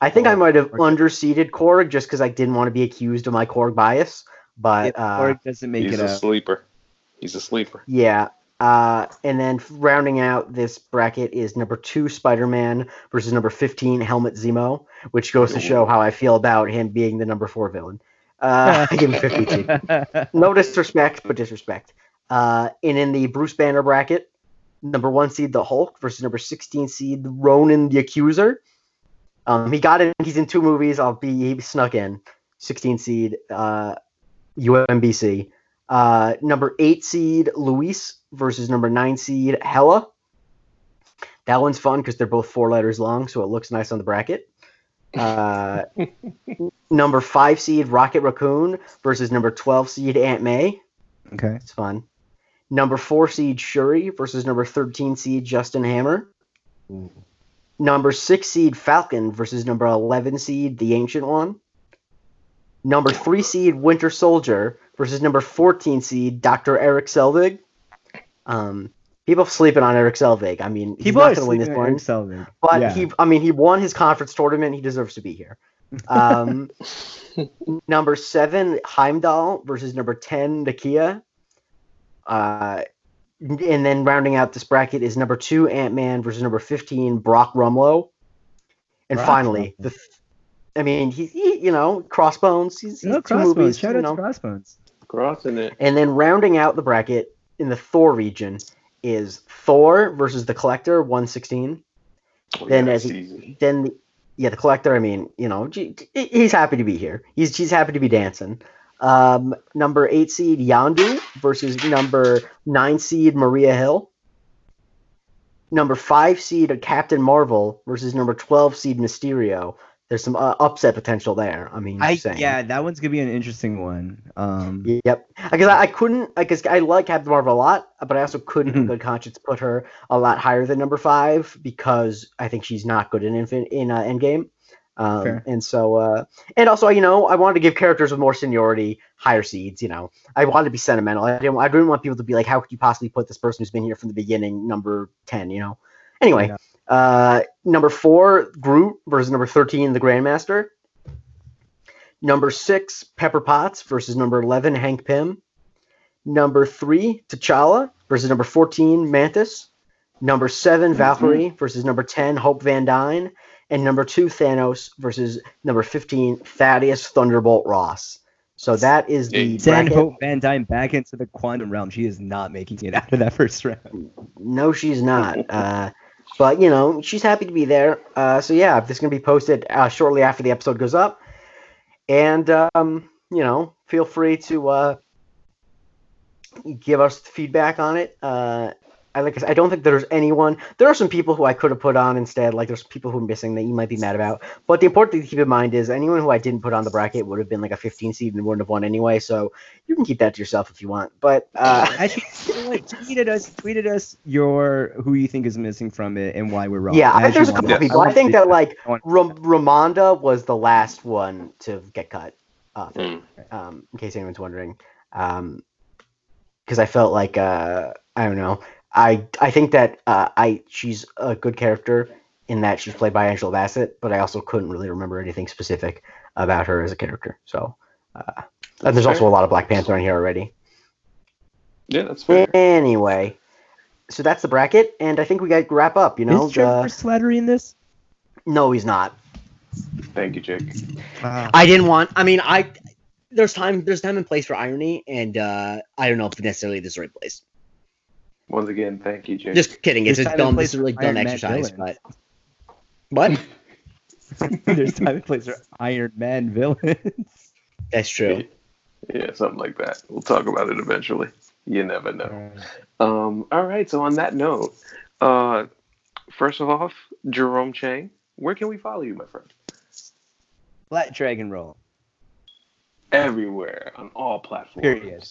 I think oh, I might have okay. underseeded Korg just because I didn't want to be accused of my Korg bias. But uh, Korg doesn't make he's it. He's a out. sleeper. He's a sleeper. Yeah, uh, and then rounding out this bracket is number two Spider Man versus number 15 Helmut Zemo, which goes to show how I feel about him being the number four villain. Uh, I give him 52. no disrespect, but disrespect. Uh, and in the Bruce Banner bracket, number one seed the Hulk versus number 16 seed Ronan the Accuser. Um, he got in. He's in two movies. I'll be he snuck in. 16 seed uh, UMBC. Uh, number eight seed Luis versus number nine seed Hela. That one's fun because they're both four letters long, so it looks nice on the bracket. Uh, number five seed Rocket Raccoon versus number 12 seed Aunt May. Okay. It's fun. Number four seed Shuri versus number 13 seed Justin Hammer. Ooh. Number six seed Falcon versus number 11 seed The Ancient One. Number three seed Winter Soldier versus number 14 seed Dr. Erik Selvig. Um, people sleeping on Erik Selvig. I mean, he's not going to win this one. Selvig. But yeah. he, I mean, he won his conference tournament. He deserves to be here. Um, number seven Heimdall versus number 10 Nakia. Uh, and then rounding out this bracket is number two Ant Man versus number 15 Brock Rumlow. And Brock finally, the I mean, he's he, you know Crossbones. He's, he's no, Crossbones. Movies, Shout out know. to Crossbones. Crossing it. And then rounding out the bracket in the Thor region is Thor versus the Collector, one sixteen. Oh, then yeah, as he, then yeah, the Collector. I mean, you know, he's happy to be here. He's he's happy to be dancing. Um, number eight seed Yondu versus number nine seed Maria Hill. Number five seed Captain Marvel versus number twelve seed Mysterio there's some uh, upset potential there. I mean, I, yeah, that one's gonna be an interesting one. Um, yep, because I, I, couldn't, because I like Captain Marvel a lot, but I also couldn't, in mm-hmm. good conscience, put her a lot higher than number five because I think she's not good in Infin- in uh, Endgame. Um, and so, uh, and also, you know, I wanted to give characters with more seniority higher seeds. You know, I wanted to be sentimental. I didn't, I didn't want people to be like, how could you possibly put this person who's been here from the beginning number ten? You know. Anyway, yeah. Uh, number four, Groot versus number 13, the Grandmaster. Number six, Pepper Potts versus number 11, Hank Pym. Number three, T'Challa versus number 14, Mantis. Number 7 mm-hmm. Valkyrie versus number 10, Hope Van Dyne. And number two, Thanos versus number 15, Thaddeus Thunderbolt Ross. So that is the send Hope Van Dyne back into the quantum realm. She is not making it out of that first round. No, she's not. Uh, but you know, she's happy to be there. Uh, so yeah, this is gonna be posted uh, shortly after the episode goes up. and um, you know, feel free to uh, give us feedback on it. Uh, I like. I don't think there's anyone. There are some people who I could have put on instead. Like there's people who are missing that you might be mad about. But the important thing to keep in mind is anyone who I didn't put on the bracket would have been like a 15 seed and wouldn't have won anyway. So you can keep that to yourself if you want. But uh, actually, tweeted us, tweeted us your who you think is missing from it and why we're wrong. Yeah, I, there's a couple of people. I, I think that like Ram- Ramonda was the last one to get cut. Uh, mm. um, in case anyone's wondering, because um, I felt like uh, I don't know I I think that uh, I she's a good character in that she's played by Angela Bassett, but I also couldn't really remember anything specific about her as a character. So, uh, and there's fair. also a lot of Black Panther in here already. Yeah, that's fair. Anyway, so that's the bracket, and I think we got to wrap up. You know, is Trevor Slattery in this? No, he's not. Thank you, Jake. Wow. I didn't want. I mean, I there's time there's time and place for irony, and uh, I don't know if necessarily this is the right place. Once again, thank you, Jake. Just kidding. It's a dumb. It's a really dumb exercise, but what? There's time and place for Iron Man villains. That's true. Yeah, something like that. We'll talk about it eventually. You never know. Um, all right. So on that note, uh, first of all, Jerome Chang, where can we follow you, my friend? Flat Dragon Roll. Everywhere on all platforms. Period.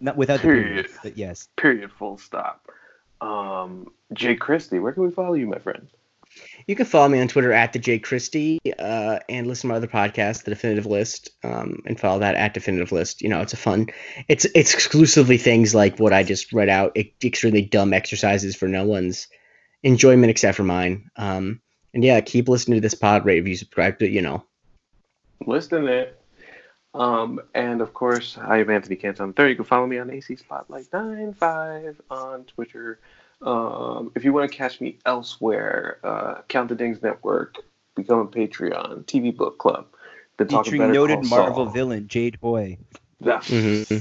Not without period. the period, yes. Period. Full stop. Um, Jay Christie, where can we follow you, my friend? You can follow me on Twitter at the Jay Christie uh, and listen to my other podcast, The Definitive List, um, and follow that at Definitive List. You know, it's a fun. It's it's exclusively things like what I just read out. extremely dumb exercises for no one's enjoyment except for mine. Um, and yeah, keep listening to this pod. Rate, review, subscribe to you know. Listen it. Um, and of course, I am Anthony Canton third. You can follow me on AC Spotlight 95 on Twitter. Um, if you want to catch me elsewhere, uh, Count the Dings Network, become a Patreon, TV Book Club. Been Featuring noted Marvel Saul. villain Jade Boy. mm-hmm.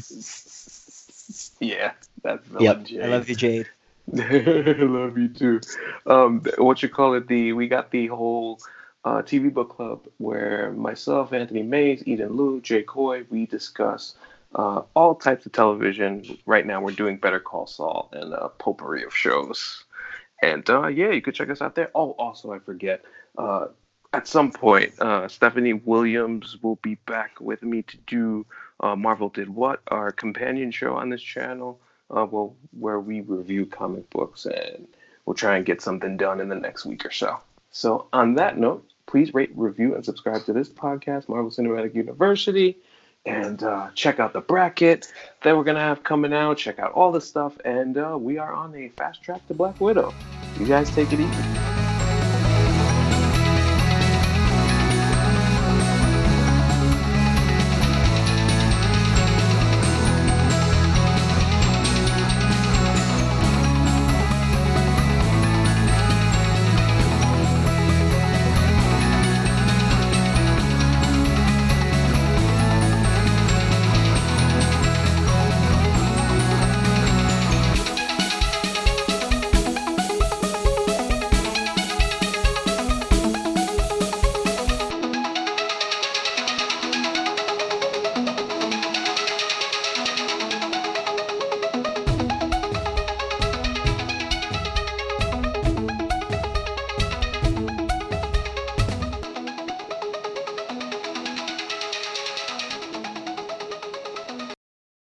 Yeah, that's yep. Jade. I love you, Jade. I love you too. Um, what you call it? The we got the whole uh, TV Book Club, where myself, Anthony Mays, Eden Liu, Jay Coy, we discuss uh, all types of television. Right now, we're doing Better Call Saul and a potpourri of shows. And uh, yeah, you could check us out there. Oh, also, I forget. Uh, at some point, uh, Stephanie Williams will be back with me to do uh, Marvel Did What, our companion show on this channel, well, where we review comic books and we'll try and get something done in the next week or so. So, on that note, please rate, review, and subscribe to this podcast, Marvel Cinematic University, and uh, check out the bracket that we're going to have coming out. Check out all the stuff, and uh, we are on a fast track to Black Widow. You guys take it easy.